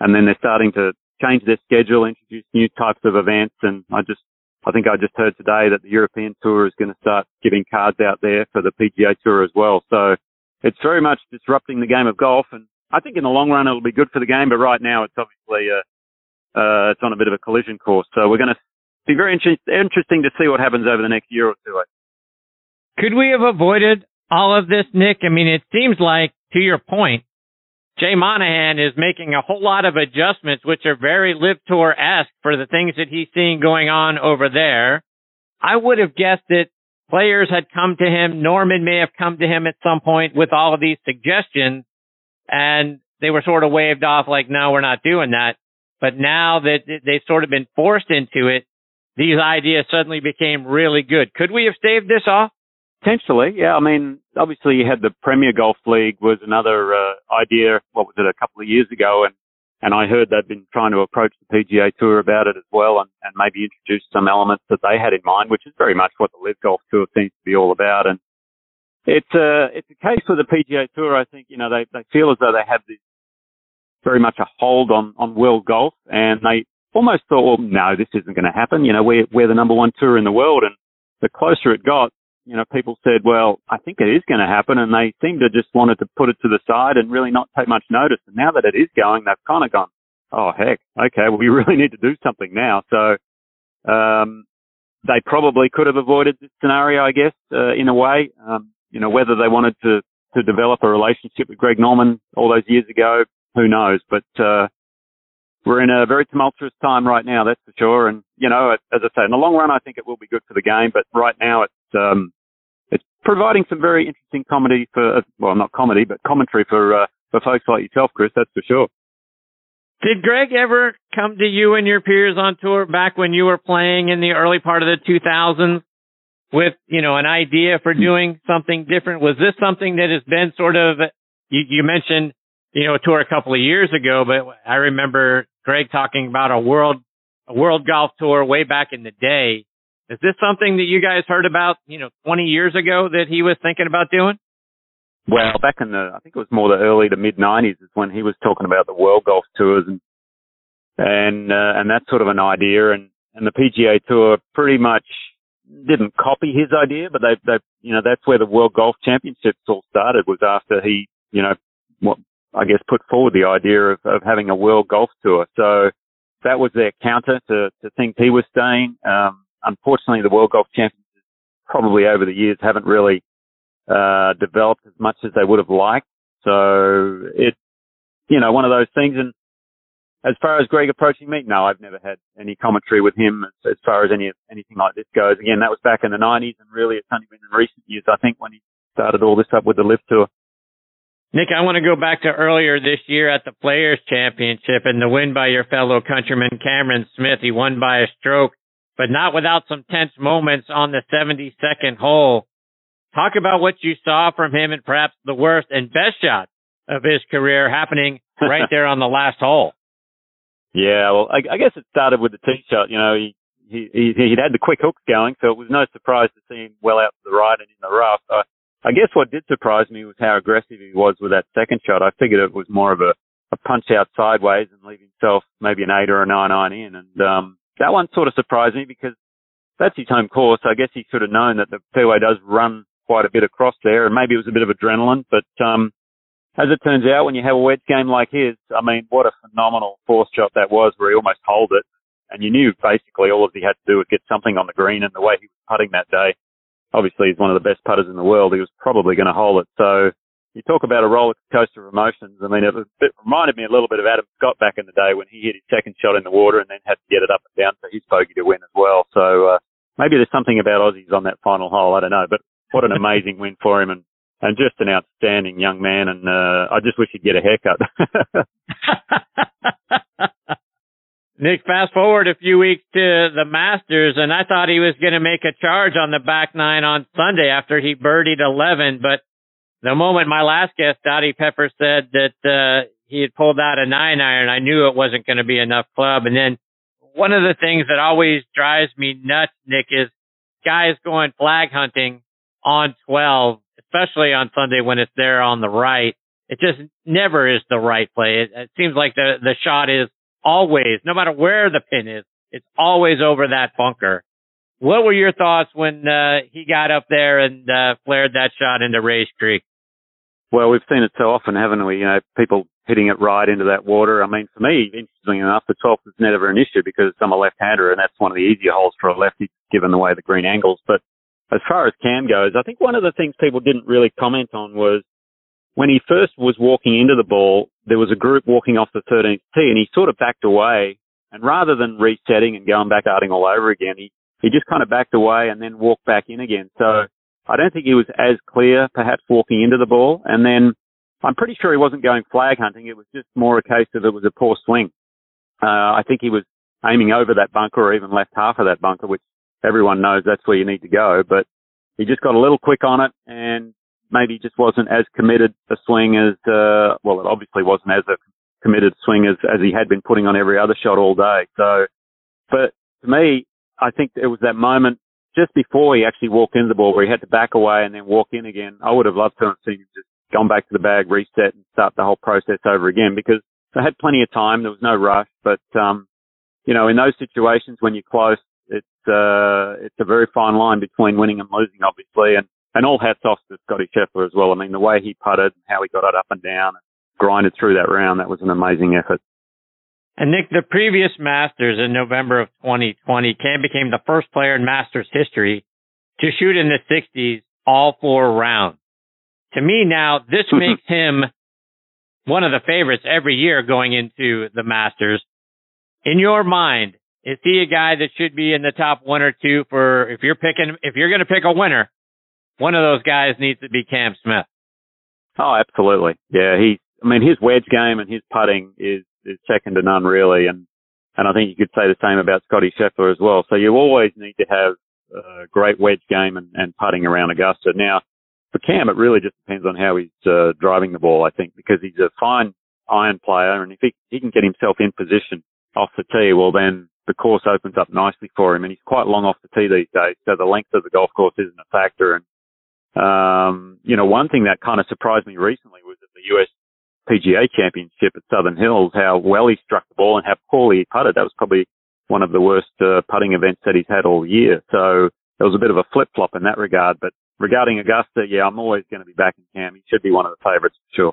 and then they're starting to change their schedule, introduce new types of events, and I just I think I just heard today that the European Tour is going to start giving cards out there for the PGA Tour as well. So it's very much disrupting the game of golf, and I think in the long run it'll be good for the game. But right now it's obviously uh, uh, it's on a bit of a collision course. So we're going to be very inter- interesting to see what happens over the next year or two. Could we have avoided all of this, Nick? I mean, it seems like, to your point, Jay Monahan is making a whole lot of adjustments, which are very LIV Tour esque for the things that he's seeing going on over there. I would have guessed that players had come to him. Norman may have come to him at some point with all of these suggestions and they were sort of waved off like, no, we're not doing that. But now that they've sort of been forced into it, these ideas suddenly became really good. Could we have staved this off? Potentially, yeah. I mean, obviously you had the Premier Golf League was another uh, idea. What was it, a couple of years ago, and and I heard they'd been trying to approach the PGA Tour about it as well, and, and maybe introduce some elements that they had in mind, which is very much what the LIV Golf Tour seems to be all about. And it's a it's a case with the PGA Tour. I think you know they they feel as though they have this very much a hold on on world golf, and they almost thought, well, no, this isn't going to happen. You know, we're, we're the number one tour in the world. And the closer it got, you know, people said, well, I think it is going to happen. And they seemed to just wanted to put it to the side and really not take much notice. And now that it is going, they've kind of gone, oh, heck, okay, well, we really need to do something now. So, um, they probably could have avoided this scenario, I guess, uh, in a way. Um, you know, whether they wanted to, to develop a relationship with Greg Norman all those years ago, who knows? But, uh, we're in a very tumultuous time right now, that's for sure. And you know, as I say, in the long run, I think it will be good for the game. But right now, it's um, it's providing some very interesting comedy for well, not comedy, but commentary for uh, for folks like yourself, Chris. That's for sure. Did Greg ever come to you and your peers on tour back when you were playing in the early part of the 2000s with, you know, an idea for doing something different? Was this something that has been sort of, you, you mentioned, you know, a tour a couple of years ago, but I remember Greg talking about a world a world golf tour way back in the day. Is this something that you guys heard about, you know, 20 years ago that he was thinking about doing? Well, back in the, I think it was more the early to mid 90s is when he was talking about the world golf tours and, and, uh, and that's sort of an idea. And, and the PGA tour pretty much didn't copy his idea, but they, they, you know, that's where the World Golf Championships all started was after he, you know, what I guess put forward the idea of, of having a World Golf Tour. So that was their counter to, to things he was saying. Um, unfortunately, the World Golf Championships probably over the years haven't really uh, developed as much as they would have liked. So it's, you know, one of those things. And as far as Greg approaching me, no, I've never had any commentary with him as, as far as any anything like this goes. Again, that was back in the 90s, and really it's only been in recent years, I think, when he started all this up with the LIV Tour. Nick, I want to go back to earlier this year at the Players Championship and the win by your fellow countryman Cameron Smith. He won by a stroke, but not without some tense moments on the 72nd hole. Talk about what you saw from him and perhaps the worst and best shot of his career happening right there on the last hole. Yeah, well, I, I guess it started with the tee shot. You know, he, he, he, he'd had the quick hooks going, so it was no surprise to see him well out to the right and in the rough. I, I guess what did surprise me was how aggressive he was with that second shot. I figured it was more of a, a punch out sideways and leave himself maybe an eight or a nine iron in. And um, that one sort of surprised me because that's his home course. I guess he should have known that the fairway does run quite a bit across there, and maybe it was a bit of adrenaline. But um, as it turns out, when you have a wedge game like his, I mean, what a phenomenal force shot that was, where he almost holed it, and you knew basically all he had to do was get something on the green. And the way he was putting that day, obviously he's one of the best putters in the world. He was probably going to hold it. So you talk about a roller coaster of emotions. I mean, it, it reminded me a little bit of Adam Scott back in the day when he hit his second shot in the water and then had to get it up and down for his bogey to win as well. So uh, maybe there's something about Aussies on that final hole. I don't know, but what an amazing win for him and and just an outstanding young man. And uh, I just wish he'd get a haircut. Nick, fast forward a few weeks to the Masters, and I thought he was going to make a charge on the back nine on Sunday after he birdied 11. But the moment my last guest, Dottie Pepper, said that uh, he had pulled out a nine iron, I knew it wasn't going to be enough club. And then one of the things that always drives me nuts, Nick, is guys going flag hunting on 12, especially on Sunday when it's there on the right. It just never is the right play. It, it seems like the the shot is always, no matter where the pin is, it's always over that bunker. What were your thoughts when uh, he got up there and uh, flared that shot into Rae's Creek? Well, we've seen it so often, haven't we? You know, people hitting it right into that water. I mean, for me, interestingly enough, the 12th is never an issue because I'm a left-hander and that's one of the easier holes for a lefty given the way the green angles. But as far as Cam goes, I think one of the things people didn't really comment on was when he first was walking into the ball, there was a group walking off the 13th tee and he sort of backed away. And rather than resetting and going back starting all over again, he, he just kind of backed away and then walked back in again. So I don't think he was as clear perhaps walking into the ball. And then I'm pretty sure he wasn't going flag hunting. It was just more a case of it was a poor swing. Uh, I think he was aiming over that bunker or even left half of that bunker, which everyone knows that's where you need to go. But he just got a little quick on it and maybe just wasn't as committed a swing as, uh, well, it obviously wasn't as a committed swing as, as he had been putting on every other shot all day. So, but to me, I think it was that moment just before he actually walked in the ball where he had to back away and then walk in again. I would have loved to have seen him just gone back to the bag, reset and start the whole process over again because they had plenty of time. There was no rush, but, um, you know, in those situations when you're close, it's, uh, it's a very fine line between winning and losing, obviously. And, and all hats off to Scotty Scheffler as well. I mean, the way he putted and how he got it up and down and grinded through that round, that was an amazing effort. And Nick, the previous Masters in November of 2020, Cam became the first player in Masters history to shoot in the 60s all four rounds. To me now, this mm-hmm. makes him one of the favorites every year going into the Masters. In your mind, is he a guy that should be in the top one or two for if you're picking if you're going to pick a winner? One of those guys needs to be Cam Smith. Oh, absolutely. Yeah, he. I mean, his wedge game and his putting is is second to none, really. And and I think you could say the same about Scotty Scheffler as well. So you always need to have a great wedge game and, and putting around Augusta. Now, for Cam, it really just depends on how he's uh, driving the ball. I think because he's a fine iron player, and if he, he can get himself in position off the tee, well then the course opens up nicely for him, and he's quite long off the tee these days, so the length of the golf course isn't a factor. And um, you know, one thing that kind of surprised me recently was at the US PGA Championship at Southern Hills, how well he struck the ball and how poorly he putted. That was probably one of the worst uh, putting events that he's had all year. So there was a bit of a flip flop in that regard. But regarding Augusta, yeah, I'm always going to be back in Cam. He should be one of the favourites for sure.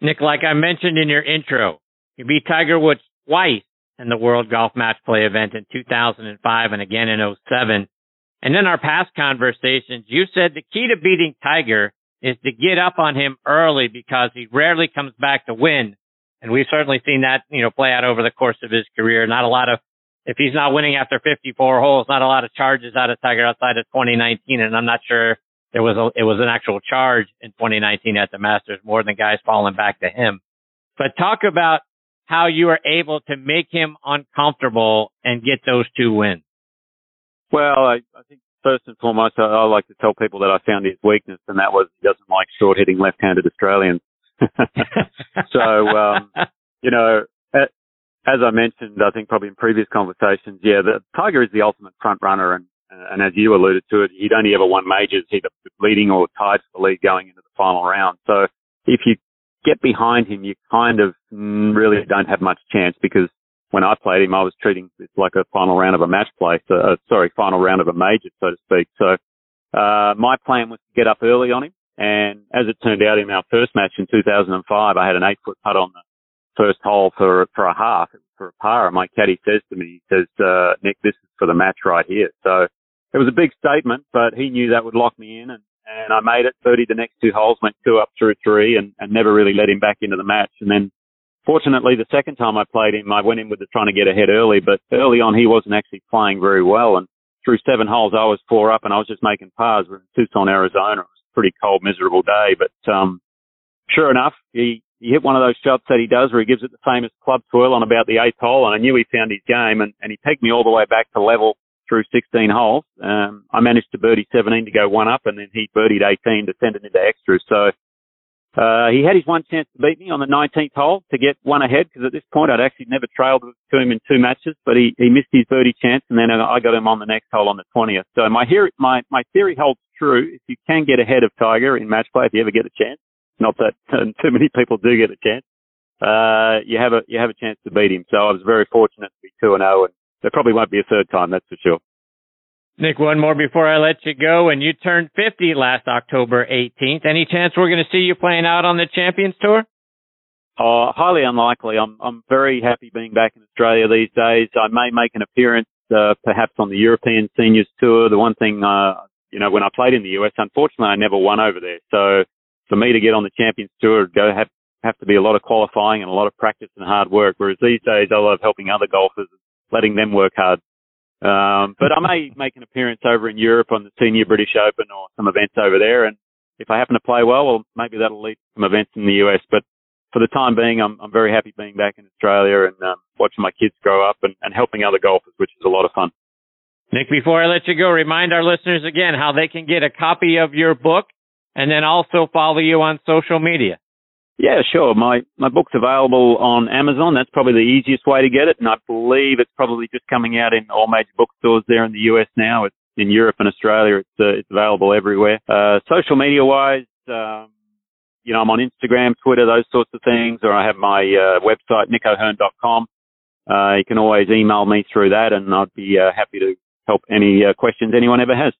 Nick, like I mentioned in your intro, you beat Tiger Woods twice in the World Golf Match Play event in 2005 and again in 07. And in our past conversations, you said the key to beating Tiger is to get up on him early because he rarely comes back to win. And we've certainly seen that, you know, play out over the course of his career. Not a lot of, if he's not winning after 54 holes, not a lot of charges out of Tiger outside of 2019. And I'm not sure there was a, it was an actual charge in 2019 at the Masters more than guys falling back to him. But talk about how you are able to make him uncomfortable and get those two wins. Well, I, I think first and foremost, I, I like to tell people that I found his weakness, and that was he doesn't like short hitting left handed Australians. so, um, you know, as I mentioned, I think probably in previous conversations, yeah, the Tiger is the ultimate front runner, and and as you alluded to it, he'd only ever won majors, either leading or tied for the lead going into the final round. So if you get behind him, you kind of really don't have much chance because when I played him, I was treating it like a final round of a match play, so, uh, sorry, final round of a major, so to speak. So, uh, my plan was to get up early on him. And as it turned out in our first match in 2005, I had an eight foot putt on the first hole for, for a half, for a par. And my caddy says to me, he says, uh, Nick, this is for the match right here. So it was a big statement, but he knew that would lock me in and, and I made it 30 the next two holes, went two up through three and, and never really let him back into the match. And then fortunately, the second time I played him, I went in with the trying to get ahead early, but early on he wasn't actually playing very well. And through seven holes, I was four up and I was just making pars. We're in Tucson, Arizona. It was a pretty cold, miserable day, but, um, sure enough, he, he hit one of those shots that he does where he gives it the famous club twirl on about the eighth hole. And I knew he found his game and, and he pegged me all the way back to level through 16 holes. Um, I managed to birdie 17 to go one up and then he birdied 18 to send it into extras. So, uh, he had his one chance to beat me on the 19th hole to get one ahead because at this point I'd actually never trailed to him in two matches, but he, he missed his birdie chance and then I got him on the next hole on the 20th. So my, my, my theory holds true. If you can get ahead of Tiger in match play, if you ever get a chance, not that too many people do get a chance, uh, you have a, you have a chance to beat him. So I was very fortunate to be 2 and 0 and there probably won't be a third time, that's for sure. Nick, one more before I let you go. And you turned 50 last October 18th. Any chance we're going to see you playing out on the Champions Tour? Uh, highly unlikely. I'm, I'm very happy being back in Australia these days. I may make an appearance, uh, perhaps on the European Seniors Tour. The one thing, uh, you know, when I played in the US, unfortunately, I never won over there. So for me to get on the Champions Tour, go have, have to be a lot of qualifying and a lot of practice and hard work. Whereas these days, I love helping other golfers, letting them work hard. Um, but I may make an appearance over in Europe on the Senior British Open or some events over there. And if I happen to play well, well, maybe that'll lead to some events in the US. But for the time being, I'm, I'm very happy being back in Australia and um, watching my kids grow up and, and helping other golfers, which is a lot of fun. Nick, before I let you go, remind our listeners again how they can get a copy of your book and then also follow you on social media. Yeah, sure. My my book's available on Amazon. That's probably the easiest way to get it, and I believe it's probably just coming out in all major bookstores there in the US now. It's in Europe and Australia. It's uh, it's available everywhere. Uh, social media wise, um, you know, I'm on Instagram, Twitter, those sorts of things, or I have my uh, website nickohern.com. Uh, you can always email me through that, and I'd be uh, happy to help any uh, questions anyone ever has.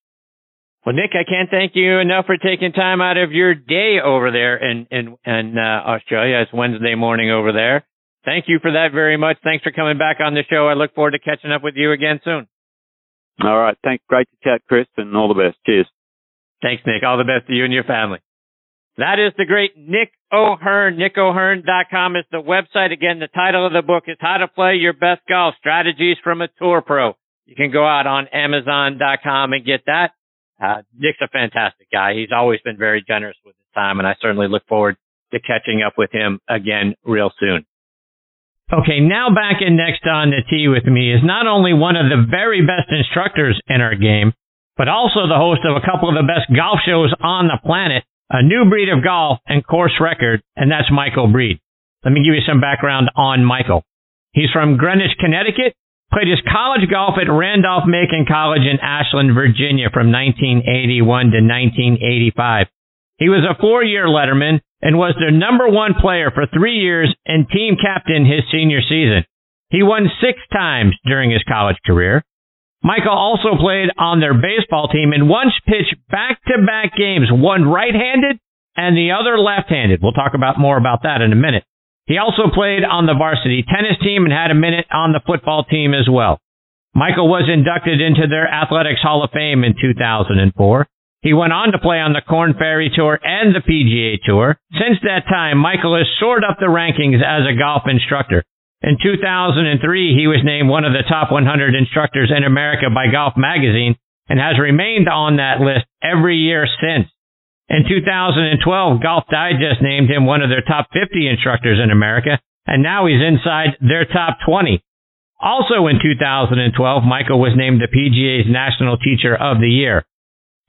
Well, Nick, I can't thank you enough for taking time out of your day over there in in, in uh, Australia. It's Wednesday morning over there. Thank you for that very much. Thanks for coming back on the show. I look forward to catching up with you again soon. All right. Thanks. Great to chat, Chris, and all the best. Cheers. Thanks, Nick. All the best to you and your family. That is the great Nick O'Hern. nickohern.com is the website. Again, the title of the book is How to Play Your Best Golf Strategies from a Tour Pro. You can go out on Amazon.com and get that. Uh, Nick's a fantastic guy. He's always been very generous with his time, and I certainly look forward to catching up with him again real soon. Okay, now back in next on the tee with me is not only one of the very best instructors in our game, but also the host of a couple of the best golf shows on the planet, a new breed of golf and course record, and that's Michael Breed. Let me give you some background on Michael. He's from Greenwich, Connecticut, Played his college golf at Randolph-Macon College in Ashland, Virginia from 1981 to 1985. He was a four-year letterman and was their number one player for three years and team captain his senior season. He won six times during his college career. Michael also played on their baseball team and once pitched back-to-back games, one right-handed and the other left-handed. We'll talk about more about that in a minute. He also played on the varsity tennis team and had a minute on the football team as well. Michael was inducted into their Athletics Hall of Fame in 2004. He went on to play on the Korn Ferry Tour and the PGA Tour. Since that time, Michael has soared up the rankings as a golf instructor. In 2003, he was named one of the top 100 instructors in America by Golf Magazine and has remained on that list every year since. In 2012, Golf Digest named him one of their top 50 instructors in America, and now he's inside their top 20. Also in 2012, Michael was named the PGA's National Teacher of the Year.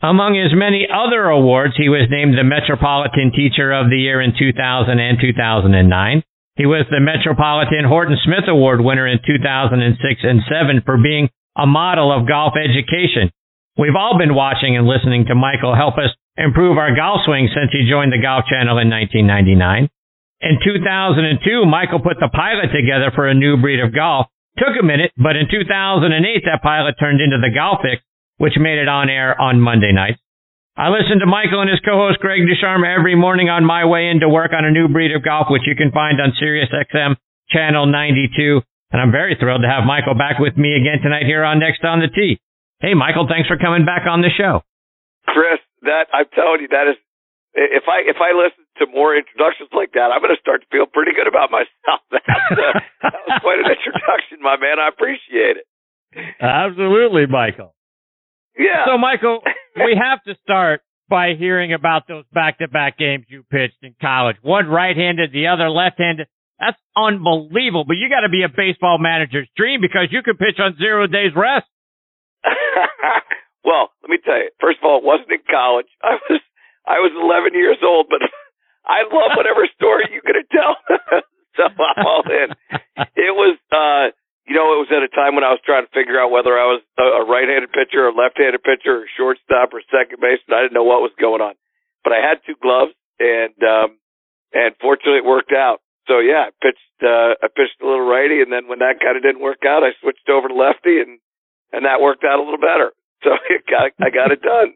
Among his many other awards, he was named the Metropolitan Teacher of the Year in 2000 and 2009. He was the Metropolitan Horton Smith Award winner in 2006 and 7 for being a model of golf education. We've all been watching and listening to Michael help us improve our golf swing since he joined the Golf Channel in 1999. In 2002, Michael put the pilot together for a new breed of golf. Took a minute, but in 2008, that pilot turned into the Golf Fix which made it on air on Monday nights. I listen to Michael and his co-host Greg DuCharme every morning on my way into work on a new breed of golf, which you can find on Sirius XM channel 92. And I'm very thrilled to have Michael back with me again tonight here on Next on the Tee. Hey, Michael, thanks for coming back on the show. Chris, that I'm telling you, that is if I if I listen to more introductions like that, I'm going to start to feel pretty good about myself. That's, uh, that was quite an introduction, my man. I appreciate it. Absolutely, Michael. Yeah. So, Michael, we have to start by hearing about those back-to-back games you pitched in college. One right-handed, the other left-handed. That's unbelievable. But you got to be a baseball manager's dream because you could pitch on zero days rest. well, let me tell you. First of all, it wasn't in college. I was I was 11 years old, but I love whatever story you're going to tell. so I'm all in. It was uh you know, it was at a time when I was trying to figure out whether I was a, a right-handed pitcher, or left-handed pitcher, or shortstop, or second baseman. I didn't know what was going on, but I had two gloves, and um, and fortunately, it worked out. So yeah, I pitched uh, I pitched a little righty, and then when that kind of didn't work out, I switched over to lefty, and and that worked out a little better. So it got, I got it done.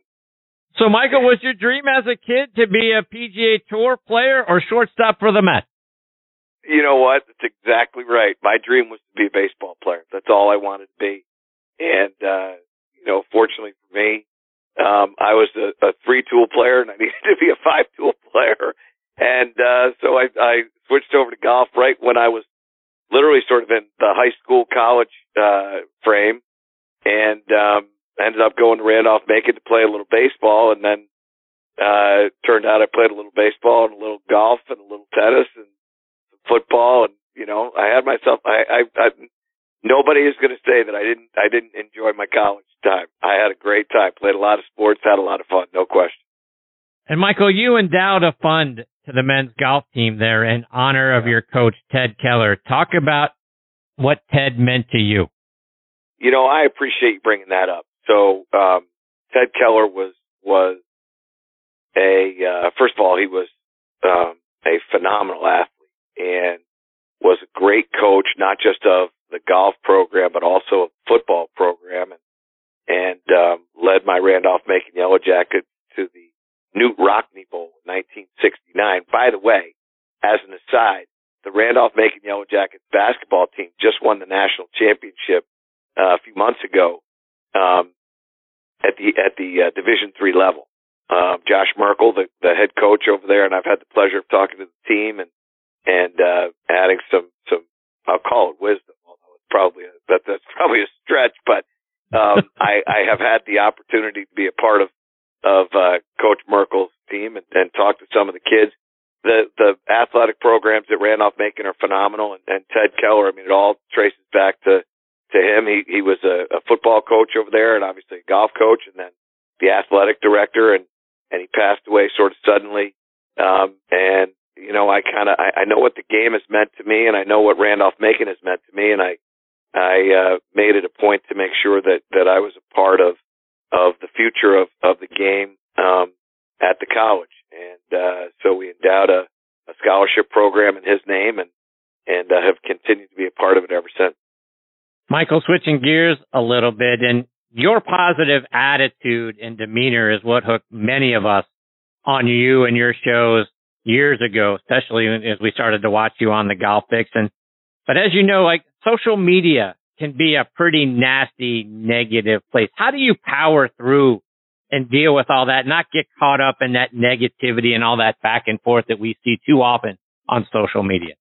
So, Michael, was your dream as a kid to be a PGA Tour player or shortstop for the Mets? you know what? That's exactly right. My dream was to be a baseball player. That's all I wanted to be. And, uh, you know, fortunately for me, um, I was a, a three tool player and I needed to be a five tool player. And, uh, so I, I switched over to golf right when I was literally sort of in the high school college, uh, frame and, um, ended up going to Randolph Macon to play a little baseball and then, uh, turned out I played a little baseball and a little golf and a little tennis and football, and you know, I had myself. I, I, I nobody is going to say that I didn't. I didn't enjoy my college time. I had a great time. Played a lot of sports. Had a lot of fun. No question. And Michael, you endowed a fund to the men's golf team there in honor of your coach Ted Keller. Talk about what Ted meant to you. You know, I appreciate you bringing that up. So, um, Ted Keller was was a uh, first of all he was um, a phenomenal athlete and was a great coach, not just of the golf program, but also a football program and, and, um, led my Randolph Macon Yellow Jacket to the Knute Rockne Bowl in 1969. By the way, as an aside, the Randolph Macon Yellow Jackets basketball team just won the national championship uh, a few months ago um, at the at the uh, Division three level. Uh, Josh Merkel, the, the head coach over there, and I've had the pleasure of talking to the team and and uh, adding some some I'll call it wisdom, although it's probably a, that that's probably a stretch, but um, I, I have had the opportunity to be a part of of uh, Coach Merkel's team and, and talk to some of the kids. The the athletic programs at Randolph Macon are phenomenal, and, and Ted Keller. I mean, it all traces back to to him. He he was a, a football coach over there, and obviously a golf coach, and then the athletic director, and and he passed away sort of suddenly. Um, and you know, I kind of I, I know what the game has meant to me, and I know what Randolph Macon has meant to me, and I I uh, made it a point to make sure that that I was a part of of the future of of the game um, at the college, and uh, so we endowed a, a scholarship program in his name, and and uh, have continued to be a part of it ever since. Michael, switching gears a little bit, and your positive attitude and demeanor is what hooked many of us on you and your shows years ago, especially as we started to watch you on the Golf Fix. And but as you know, like social media can be a pretty nasty, negative place. How do you power through and deal with all that, not get caught up in that negativity and all that back and forth that we see too often on social media?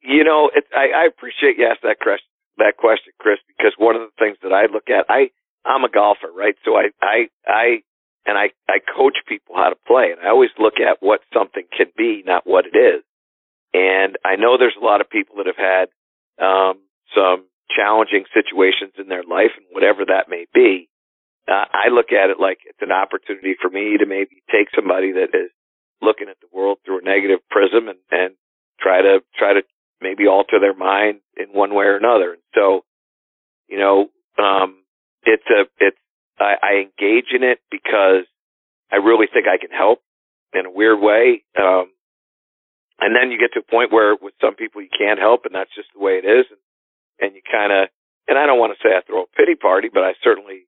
You know, I, I appreciate you asked that question, that question, Chris, because one of the things that I look at, I, I'm a golfer, right? So I, I, I, and I, I coach people how to play and I always look at what something can be, not what it is. And I know there's a lot of people that have had, um, some challenging situations in their life and whatever that may be. Uh, I look at it like it's an opportunity for me to maybe take somebody that is looking at the world through a negative prism and, and try to, try to maybe alter their mind in one way or another. So, you know, um, it's a, it's, I, I engage in it because I really think I can help in a weird way. Um, and then you get to a point where with some people you can't help and that's just the way it is. And, and you kind of, and I don't want to say I throw a pity party, but I certainly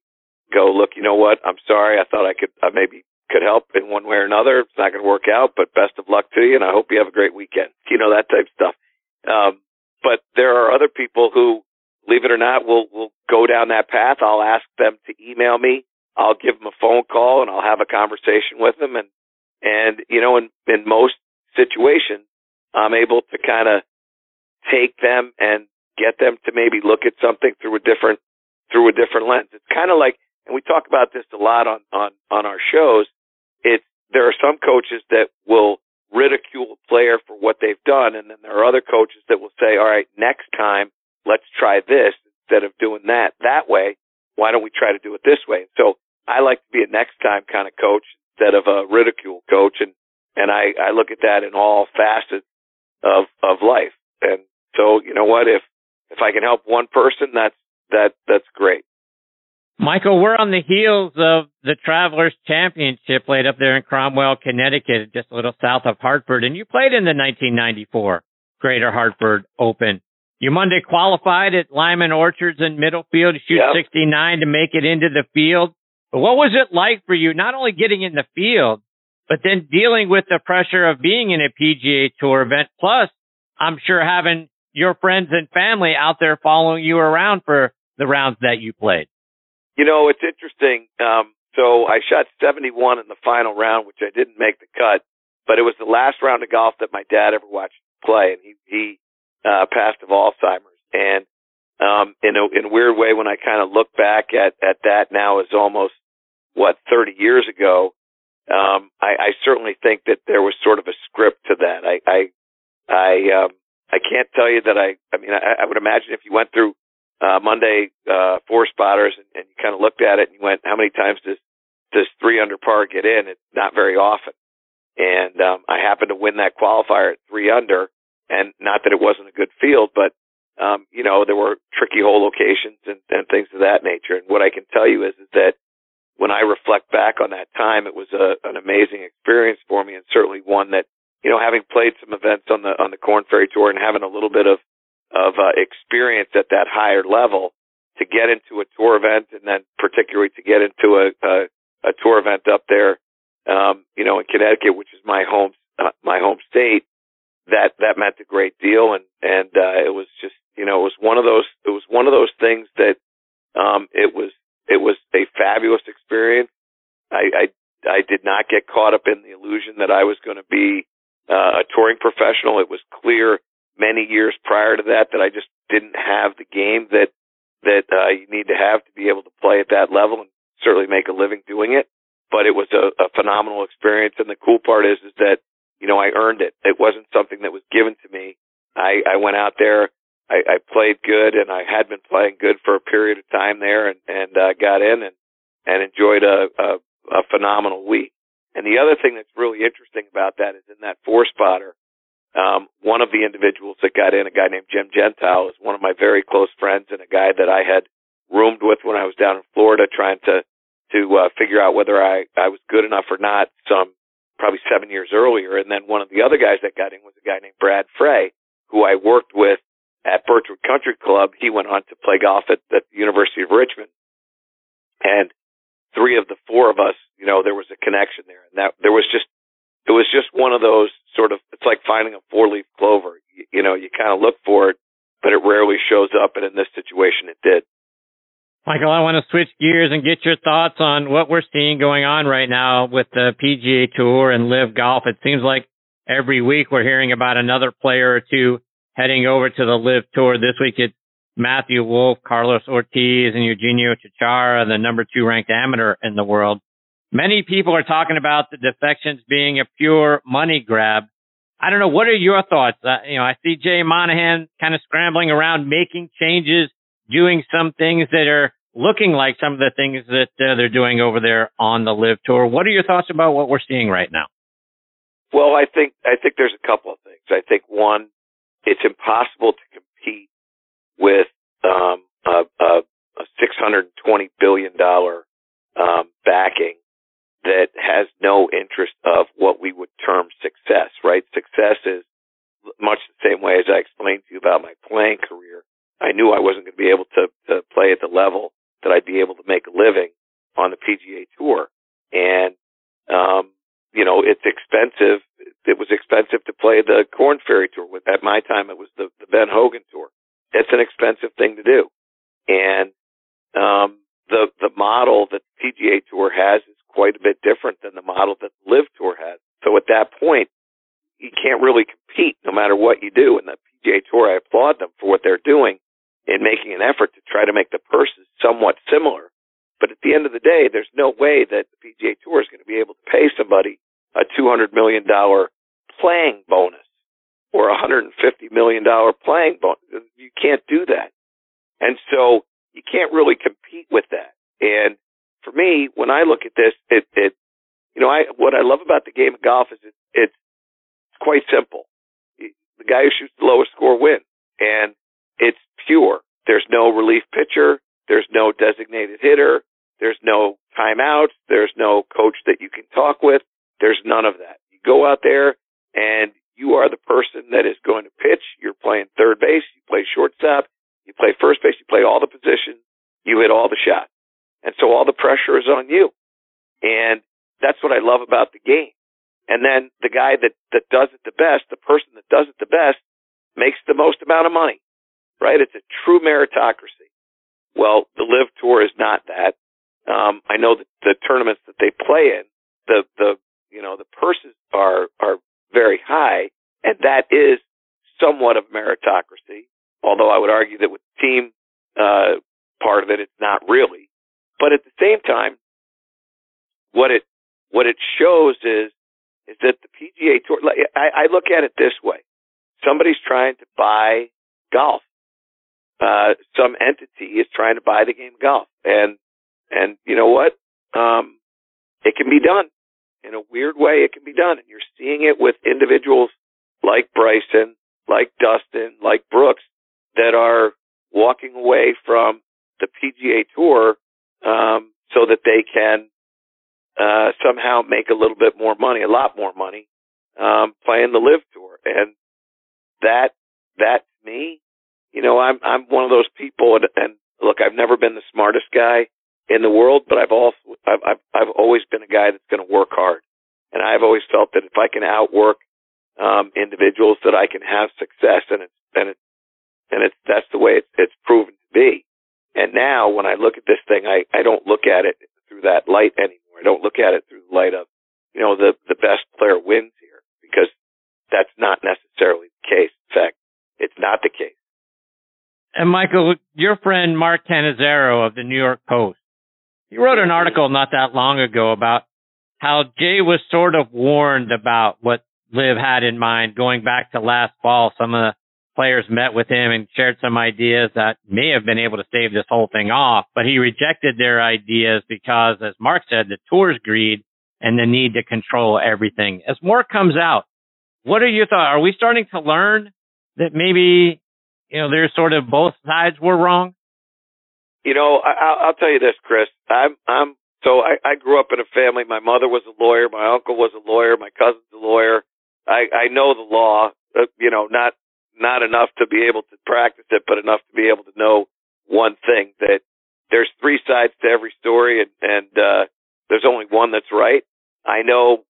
go, look, you know what? I'm sorry. I thought I could, I maybe could help in one way or another. It's not going to work out, but best of luck to you. And I hope you have a great weekend. You know, that type of stuff. Um, but there are other people who, believe it or not, will, will go down that path. I'll ask them to email me. I'll give them a phone call and I'll have a conversation with them. And, and, you know, in, in most situations, I'm able to kind of take them and get them to maybe look at something through a different, through a different lens. It's kind of like, and we talk about this a lot on, on, on our shows. It's, there are some coaches that will ridicule a player for what they've done. And then there are other coaches that will say, all right, next time, let's try this instead of doing that that way. Why don't we try to do it this way? So I like to be a next time kind of coach instead of a ridicule coach. And, and I, I look at that in all facets of, of life. And so, you know what? If, if I can help one person, that's, that, that's great. Michael, we're on the heels of the Travelers Championship played up there in Cromwell, Connecticut, just a little south of Hartford, and you played in the 1994 Greater Hartford Open. You Monday qualified at Lyman Orchards in Middlefield to shoot yep. 69 to make it into the field. But what was it like for you, not only getting in the field, but then dealing with the pressure of being in a PGA Tour event, plus I'm sure having your friends and family out there following you around for the rounds that you played? You know, it's interesting. Um, so I shot 71 in the final round, which I didn't make the cut, but it was the last round of golf that my dad ever watched play, and he he uh, passed of Alzheimer's. And um, in a in a weird way, when I kind of look back at at that now, is almost what 30 years ago. Um, I, I certainly think that there was sort of a script to that. I I I um, I can't tell you that I. I mean, I, I would imagine if you went through uh, Monday uh, four spotters and, and you kind of looked at it and you went, how many times does does three under par get in? It's not very often. And um, I happened to win that qualifier at three under, and not that it wasn't a good field, but um, you know there were tricky hole locations and, and things of that nature. And what I can tell you is, is that when I reflect back on that time, it was a, an amazing experience for me, and certainly one that you know, having played some events on the on the Korn Ferry Tour and having a little bit of of uh, experience at that higher level to get into a tour event and then particularly to get into a, a, a tour event up there, um, you know, in Connecticut, which is my home, uh, my home state, that, that meant a great deal. And, and, uh, it was just, you know, it was one of those, it was one of those things that, um, it was, it was a fabulous experience. I, I, I did not get caught up in the illusion that I was going to be uh, a touring professional. It was clear many years prior to that that I just didn't have the game that that uh, you need to have to be able to play at that level and certainly make a living doing it. But it was a, a phenomenal experience, and the cool part is is that you know I earned it. It wasn't something that was given to me. I, I went out there, I, I played good, and I had been playing good for a period of time there, and and uh, got in and and enjoyed a, a a phenomenal week. And the other thing that's really interesting about that is in that four spotter, um, one of the individuals that got in, a guy named Jim Gentile, is one of my very close friends and a guy that I had roomed with when I was down in Florida trying to to uh, figure out whether I I was good enough or not. Some probably seven years earlier, and then one of the other guys that got in was a guy named Brad Frey, who I worked with at Birchwood Country Club, he went on to play golf at, at the University of Richmond. And three of the four of us, you know, there was a connection there. And that there was just, it was just one of those sort of, it's like finding a four leaf clover. You, you know, you kind of look for it, but it rarely shows up. And in this situation, it did. Michael, I want to switch gears and get your thoughts on what we're seeing going on right now with the PGA Tour and LIV Golf. It seems like every week we're hearing about another player or two heading over to the LIV Tour. This week it's Matthew Wolff Carlos Ortiz, and Eugenio Chacarra, the number two ranked amateur in the world. Many people are talking about the defections being a pure money grab. I don't know. What are your thoughts? Uh, you know, I see Jay Monahan kind of scrambling around, making changes, doing some things that are looking like some of the things that uh, they're doing over there on the LIV Tour. What are your thoughts about what we're seeing right now? Well, I think I think there's a couple of things. I think one, it's impossible to compete with um, a, a, a 620 billion dollar um, backing that has no interest of what we would term success. Right? Success is much the same way as I explained to you about my playing career. I knew I wasn't going to be able to, to play at the level that I'd be able to make a living on the PGA Tour, and um, you know it's expensive. It was expensive to play the Korn Ferry Tour. At my time, it was the, the Ben Hogan Tour it's an expensive thing to do. And um, the the model that the PGA Tour has quite a bit different than the model that the LIV Tour has. So at that point, you can't really compete no matter what you do. And the PGA Tour, I applaud them for what they're doing in making an effort to try to make the purses somewhat similar. But at the end of the day, there's no way that the PGA Tour is going to be able to pay somebody a $200 million playing bonus or a $150 million playing bonus. You can't do that. And so you can't really compete with that. And for me, when I look at this, it, it, you know, I, what I love about the game of golf is it, it's quite simple. The guy who shoots the lowest score wins and it's pure. There's no relief pitcher. There's no designated hitter. There's no timeouts. There's no coach that you can talk with. There's none of that. You go out there and you are the person that is going to pitch. You're playing third base, you play shortstop, you play first base, you play all the positions, you hit all the shots. And so all the pressure is on you. And that's what I love about the game. And then the guy that, that does it the best, the person that does it the best, makes the most amount of money, right? It's a true meritocracy. Well, the LIV Tour is not that. Um, I know that the tournaments that they play in, the, the, you know, the purses are, are very high, and that is somewhat of meritocracy. Although I would argue that with team uh, part of it, it's not really. But at the same time, what it what it shows is is that the PGA Tour. I, I look at it this way: somebody's trying to buy golf. Uh, some entity is trying to buy the game of golf, and and you know what? Um, it can be done in a weird way, it can be done. And you're seeing it with individuals like Bryson, like Dustin, like Brooks that are walking away from the PGA Tour um, so that they can uh, somehow make a little bit more money, a lot more money, um, playing the LIV Tour. And that, that me, you know, I'm I'm one of those people, and, and look, I've never been the smartest guy in the world, but I've also I've I've, I've always been a guy that's going to work hard, and I've always felt that if I can outwork um, individuals, that I can have success, and it's and it's, and it's that's the way it's it's proven to be. And now, when I look at this thing, I I don't look at it through that light anymore. I don't look at it through the light of you know the the best player wins here because that's not necessarily the case. In fact, it's not the case. And Michael, your friend Mark Cannizzaro of the New York Post, he wrote an article not that long ago about how Jay was sort of warned about what LIV had in mind going back to last fall. Some of the players met with him and shared some ideas that may have been able to stave this whole thing off, but he rejected their ideas because, as Mark said, the tour's greed and the need to control everything. As more comes out, what are your thoughts? Are we starting to learn that maybe, you know, there's sort of both sides were wrong? You know, I, I'll tell you this, Chris. I'm, I'm. So I, I grew up in a family. My mother was a lawyer. My uncle was a lawyer. My cousin's a lawyer. I, I know the law. Uh, you know, not not enough to be able to practice it, but enough to be able to know one thing that there's three sides to every story, and, and uh, there's only one that's right. I know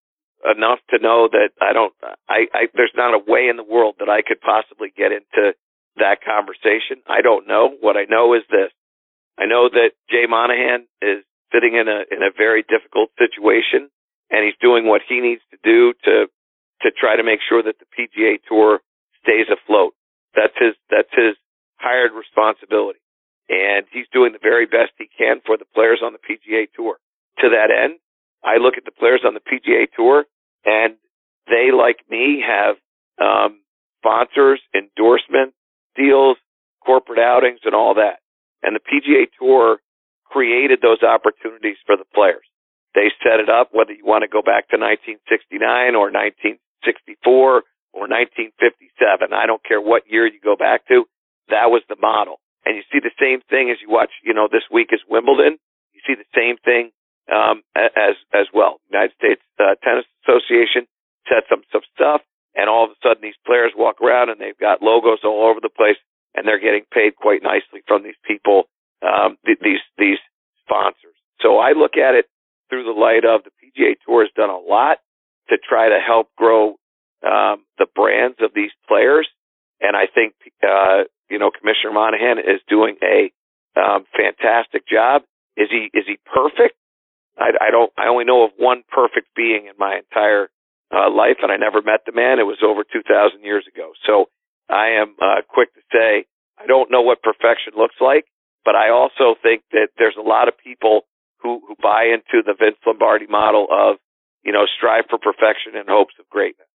enough to know that I don't. I, I there's not a way in the world that I could possibly get into that conversation. I don't know. What I know is this: I know that Jay Monahan is sitting in a in a very difficult situation, and he's doing what he needs to do to to try to make sure that the PGA Tour stays afloat. That's his that's his hired responsibility, and he's doing the very best he can for the players on the PGA Tour. To that end, I look at the players on the PGA Tour, and they, like me, have um, sponsors, endorsement deals, corporate outings, and all that. And the PGA Tour created those opportunities for the players. They set it up, whether you want to go back to 1969 or 1964 or 1957. I don't care what year you go back to. That was the model. And you see the same thing as you watch, you know, this week is Wimbledon. You see the same thing um, as as well. United States uh, Tennis Association sets up some stuff, and all of a sudden these players walk around and they've got logos all over the place, and they're getting paid quite nicely from these people, um, th- these these sponsors. So I look at it through the light of the PGA Tour has done a lot to try to help grow um, the brands of these players, and I think uh, you know Commissioner Monahan is doing a um, fantastic job. Is he is he perfect? I, I don't. I only know of one perfect being in my entire uh, life, and I never met the man. It was over 2,000 years ago. So I am uh, quick to say I don't know what perfection looks like, but I also think that there's a lot of people who who buy into the Vince Lombardi model of you know strive for perfection in hopes of greatness.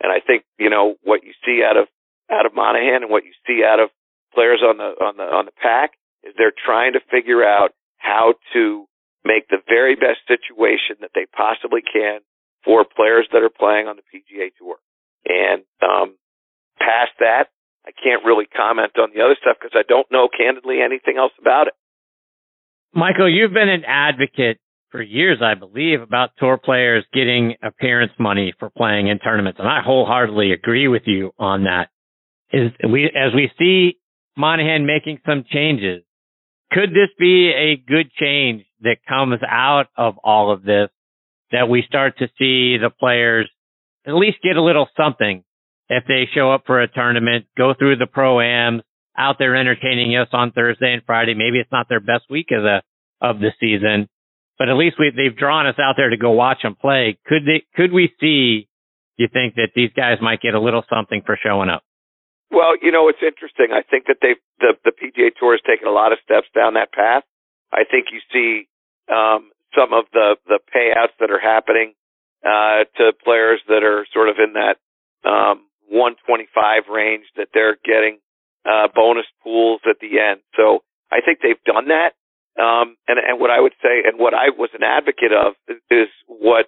And I think you know what you see out of out of Monahan and what you see out of players on the on the on the pack is they're trying to figure out how to make the very best situation that they possibly can for players that are playing on the PGA Tour. And um, past that, I can't really comment on the other stuff because I don't know candidly anything else about it. Michael, you've been an advocate for years, I believe, about tour players getting appearance money for playing in tournaments, and I wholeheartedly agree with you on that. Is we as we see Monahan making some changes, could this be a good change that comes out of all of this that we start to see the players at least get a little something if they show up for a tournament, go through the pro-ams, out there entertaining us on Thursday and Friday. Maybe it's not their best week of the, of the season, but at least we, they've drawn us out there to go watch them play. Could they, could we see, do you think that these guys might get a little something for showing up? Well, you know, it's interesting. I think that they've—the the PGA Tour has taken a lot of steps down that path. I think you see um, some of the the payouts that are happening uh, to players that are sort of in that um, 125 range that they're getting uh, bonus pools at the end. So I think they've done that. Um, and, and what I would say, and what I was an advocate of, is, what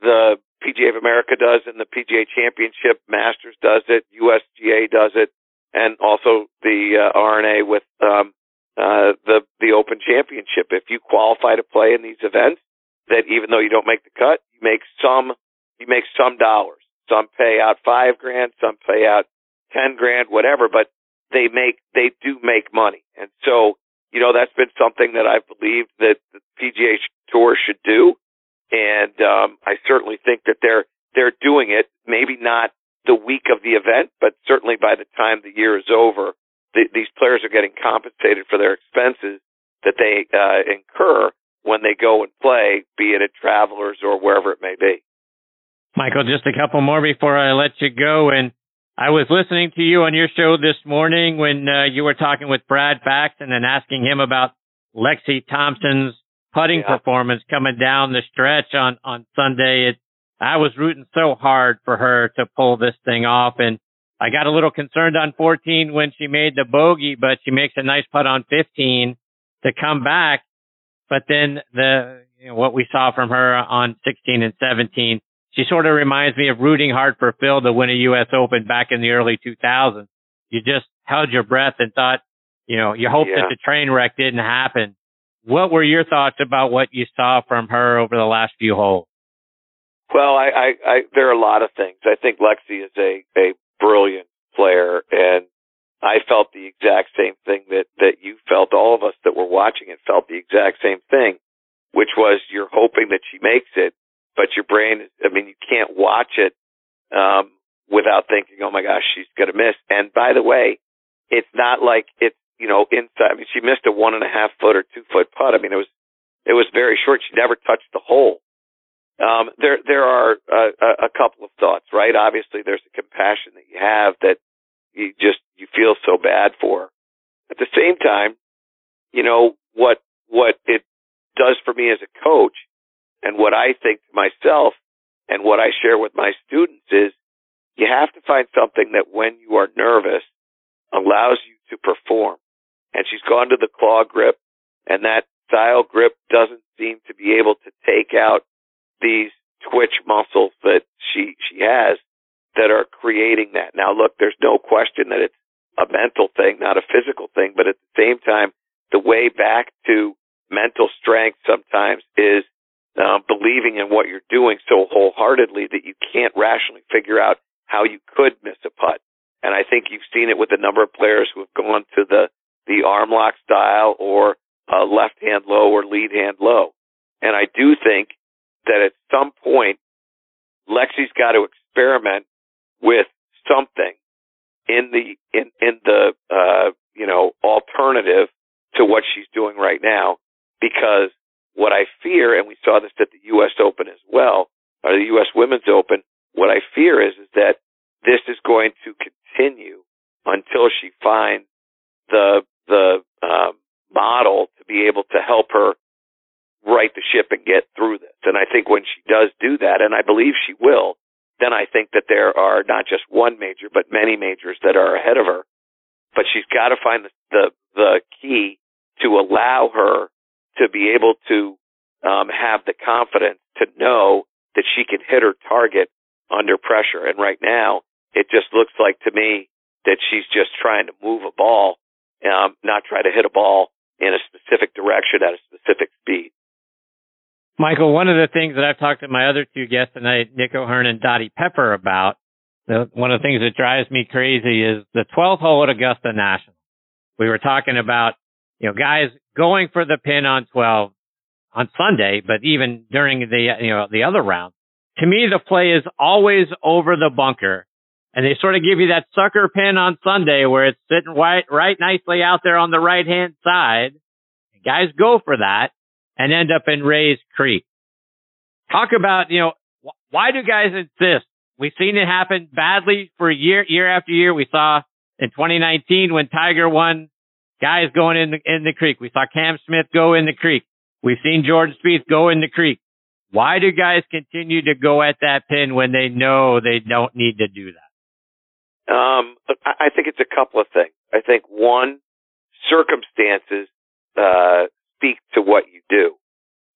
the PGA of America does and the PGA Championship Masters does it, USGA does it, and also the uh, R&A with um, uh, the the Open Championship. If you qualify to play in these events, that even though you don't make the cut, you make some you make some dollars. Some pay out five grand, some pay out ten grand, whatever. But they make they do make money, and so you know that's been something that I believe that the PGA Tour should do and um, I certainly think that they're they're doing it. Maybe not the week of the event, but certainly by the time the year is over, these players are getting compensated for their expenses that they uh, incur when they go and play, be it at Travelers or wherever it may be. Michael, just a couple more before I let you go. And I was listening to you on your show this morning when uh, you were talking with Brad Faxon and asking him about Lexi Thompson's putting yeah. performance coming down the stretch on, on Sunday. It, I was rooting so hard for her to pull this thing off. And I got a little concerned on 14 when she made the bogey, but she makes a nice putt on 15 to come back. But then the, you know, what we saw from her on 16 and 17, she sort of reminds me of rooting hard for Phil to win a U.S. Open back in the early 2000s. You just held your breath and thought, you know, you hoped yeah. that the train wreck didn't happen. What were your thoughts about what you saw from her over the last few holes? Well, I, I, I there are a lot of things. I think Lexi is a a brilliant player, and I felt the exact same thing that that you felt. All of us that were watching it felt the exact same thing, which was you're hoping that she makes it, but your brain. I mean, you can't watch it um, without thinking, "Oh my gosh, she's gonna miss." And by the way, it's not like it's you know inside. I mean, she missed a one and a half foot or two foot putt. I mean, it was it was very short. She never touched the hole. Um, there, there are a, a couple of thoughts, right? Obviously, there's a compassion that you have that you just you feel so bad for. At the same time, you know what what it does for me as a coach, and what I think to myself, and what I share with my students is, you have to find something that when you are nervous allows you to perform. And she's gone to the claw grip, and that style grip doesn't seem to be able to take out these twitch muscles that she she has that are creating that. Now, look, there's no question that it's a mental thing, not a physical thing, but at the same time, the way back to mental strength sometimes is um, believing in what you're doing so wholeheartedly that you can't rationally figure out how you could miss a putt. And I think you've seen it with a number of players who have gone to the the arm lock style or uh, left hand low or lead hand low. And I do think that at some point, Lexi's got to experiment with something in the in in the uh, you know alternative to what she's doing right now, because what I fear, and we saw this at the U.S. Open as well, or the U.S. Women's Open, what I fear is is that this is going to continue until she finds the the um, model to be able to help her right the ship and get through this. And I think when she does do that, and I believe she will, then I think that there are not just one major, but many majors that are ahead of her. But she's got to find the, the, the key to allow her to be able to um, have the confidence to know that she can hit her target under pressure. And right now, it just looks like to me that she's just trying to move a ball, um, not try to hit a ball in a specific direction at a specific speed. Michael, one of the things that I've talked to my other two guests tonight, Nick O'Hern and Dottie Pepper, about, the, one of the things that drives me crazy is the 12th hole at Augusta National. We were talking about, you know, guys going for the pin on 12 on Sunday, but even during the, you know, the other round. To me, the play is always over the bunker. And they sort of give you that sucker pin on Sunday where it's sitting right, right nicely out there on the right hand side. Guys go for that and end up in Rae's Creek. Talk about, you know, why do guys insist? We've seen it happen badly for year, year after year. We saw in 2019 when Tiger won, guys going in the, in the creek. We saw Cam Smith go in the creek. We've seen Jordan Spieth go in the creek. Why do guys continue to go at that pin when they know they don't need to do that? Um, I think it's a couple of things. I think one, circumstances uh, speak to what you do.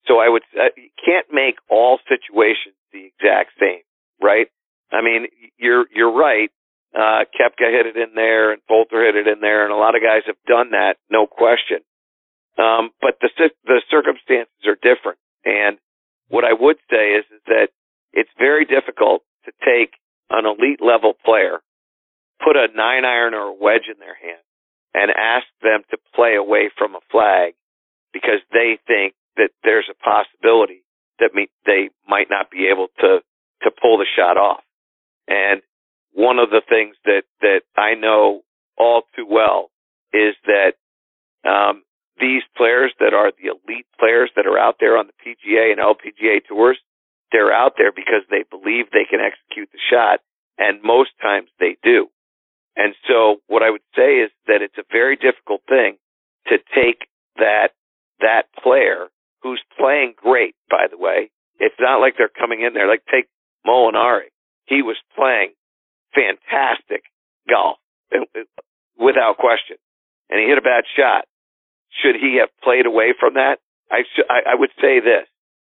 So I would, uh, you can't make all situations the exact same, right? I mean, you're, you're right. Uh, Koepka hit it in there and Poulter hit it in there and a lot of guys have done that, no question. Um, but the, the circumstances are different. And what I would say is, is that it's very difficult to take an elite level player, put a nine iron or a wedge in their hand and ask them to play away from a flag because they think that there's a possibility that me, they might not be able to to pull the shot off. And one of the things that that I know all too well is that um, these players that are the elite players that are out there on the PGA and LPGA tours, they're out there because they believe they can execute the shot, and most times they do. And so, what I would say is that it's a very difficult thing to take that that player who's playing great, by the way. It's not like they're coming in there. Like take Molinari. He was playing fantastic golf without question. And he hit a bad shot. Should he have played away from that? I, sh- I, I would say this.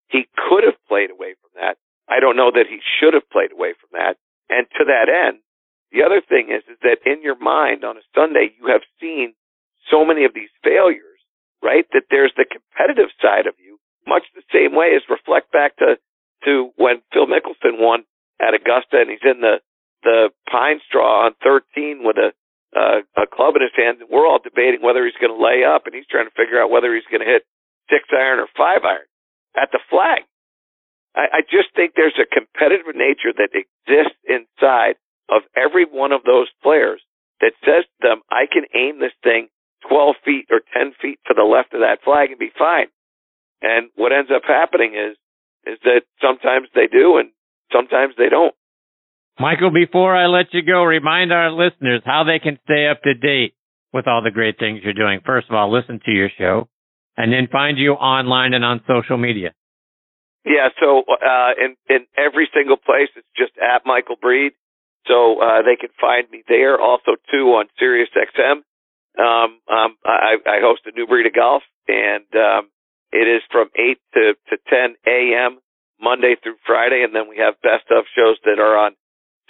He could have played away from that. I don't know that he should have played away from that. And to that end, the other thing is, is that in your mind on a Sunday, you have seen so many of these failures right? That there's the competitive side of you, much the same way as reflect back to to when Phil Mickelson won at Augusta and he's in the the pine straw on 13 with a uh, a club in his hands, and we're all debating whether he's going to lay up, and he's trying to figure out whether he's going to hit six iron or five iron at the flag. I, I just think there's a competitive nature that exists inside of every one of those players that says to them, I can aim this thing 12 feet or 10 feet to the left of that flag and be fine. And what ends up happening is, is that sometimes they do and sometimes they don't. Michael, before I let you go, remind our listeners how they can stay up to date with all the great things you're doing. First of all, listen to your show and then find you online and on social media. Yeah, so uh, in in every single place, it's just at Michael Breed, so uh, they can find me there. Also, too on Sirius XM. Um, um, I, I host a new breed of golf, and um, it is from eight to to ten a.m. Monday through Friday, and then we have best of shows that are on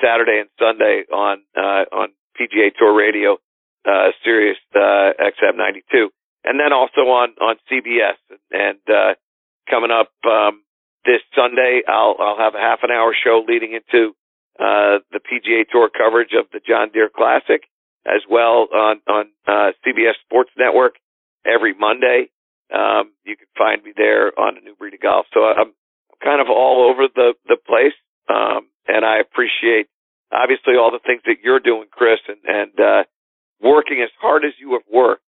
Saturday and Sunday on uh, on PGA Tour Radio, uh, Sirius uh, XM 92, and then also on on CBS. And, and uh, coming up um, this Sunday, I'll I'll have a half an hour show leading into uh, the PGA Tour coverage of the John Deere Classic, as well on on uh, CBS Sports Network every Monday. Um, you can find me there on a new breed of golf. So I'm, I'm kind of all over the the place, um, and I appreciate obviously all the things that you're doing, Chris, and and uh, working as hard as you have worked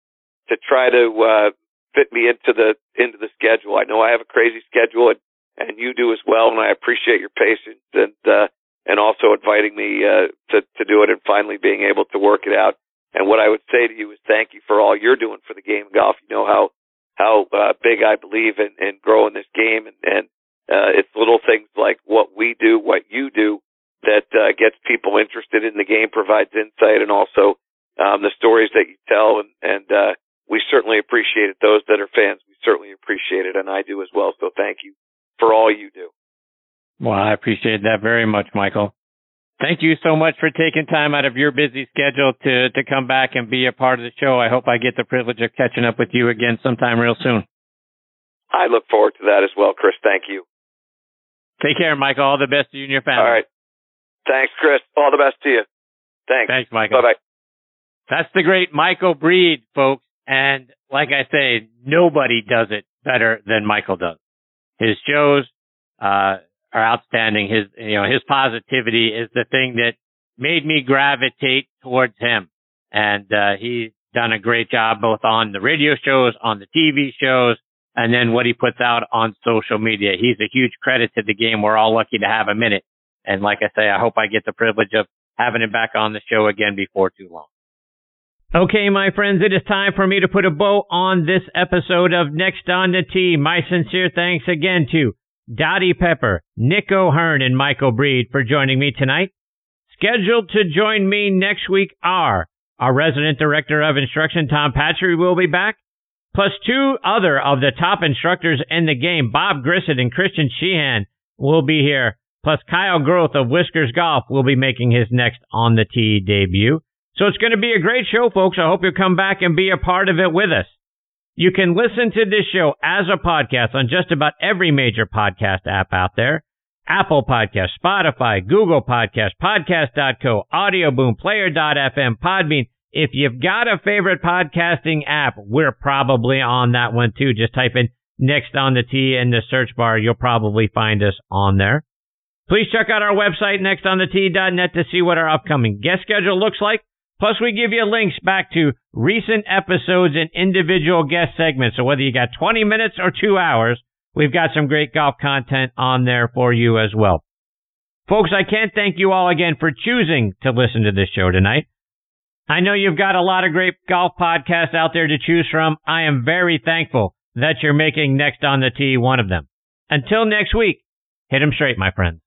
to try to uh, fit me into the into the schedule. I know I have a crazy schedule, and and you do as well. And I appreciate your patience and uh, and also inviting me uh, to to do it and finally being able to work it out. And what I would say to you is thank you for all you're doing for the game of golf. You know how how uh, big I believe in, in growing this game, and, and uh, it's little things like what we do, what you do, that uh, gets people interested in the game, provides insight, and also um, the stories that you tell. And, and uh, we certainly appreciate it. Those that are fans, we certainly appreciate it, and I do as well. So thank you for all you do. Well, I appreciate that very much, Michael. Thank you so much for taking time out of your busy schedule to, to come back and be a part of the show. I hope I get the privilege of catching up with you again sometime real soon. I look forward to that as well, Chris. Thank you. Take care, Michael. All the best to you and your family. All right. Thanks, Chris. All the best to you. Thanks. Thanks, Michael. Bye bye. That's the great Michael Breed, folks. And like I say, nobody does it better than Michael does. His shows uh, are outstanding. His you know his positivity is the thing that made me gravitate towards him, and uh, he's done a great job both on the radio shows, on the TV shows, and then what he puts out on social media. He's a huge credit to the game. We're all lucky to have him in it. And like I say, I hope I get the privilege of having him back on the show again before too long. Okay, my friends, it is time for me to put a bow on this episode of Next on the Tee. My sincere thanks again to Dottie Pepper, Nick O'Hern, and Michael Breed for joining me tonight. Scheduled to join me next week are our resident director of instruction, Tom Patchery, will be back, plus two other of the top instructors in the game, Bob Grissett and Christian Sheehan, will be here. Plus, Kyle Groth of Whiskers Golf will be making his next on the tee debut. So it's going to be a great show, folks. I hope you'll come back and be a part of it with us. You can listen to this show as a podcast on just about every major podcast app out there. Apple Podcast, Spotify, Google Podcast, Podcast.co, Audioboom, Player.fm, Podbean. If you've got a favorite podcasting app, we're probably on that one too. Just type in next on the Tee in the search bar. You'll probably find us on there. Please check out our website, nextonthet.net, to see what our upcoming guest schedule looks like. Plus, we give you links back to recent episodes and individual guest segments. So whether you got 20 minutes or two hours, we've got some great golf content on there for you as well. Folks, I can't thank you all again for choosing to listen to this show tonight. I know you've got a lot of great golf podcasts out there to choose from. I am very thankful that you're making Next on the Tee one of them. Until next week, hit 'em straight, my friends.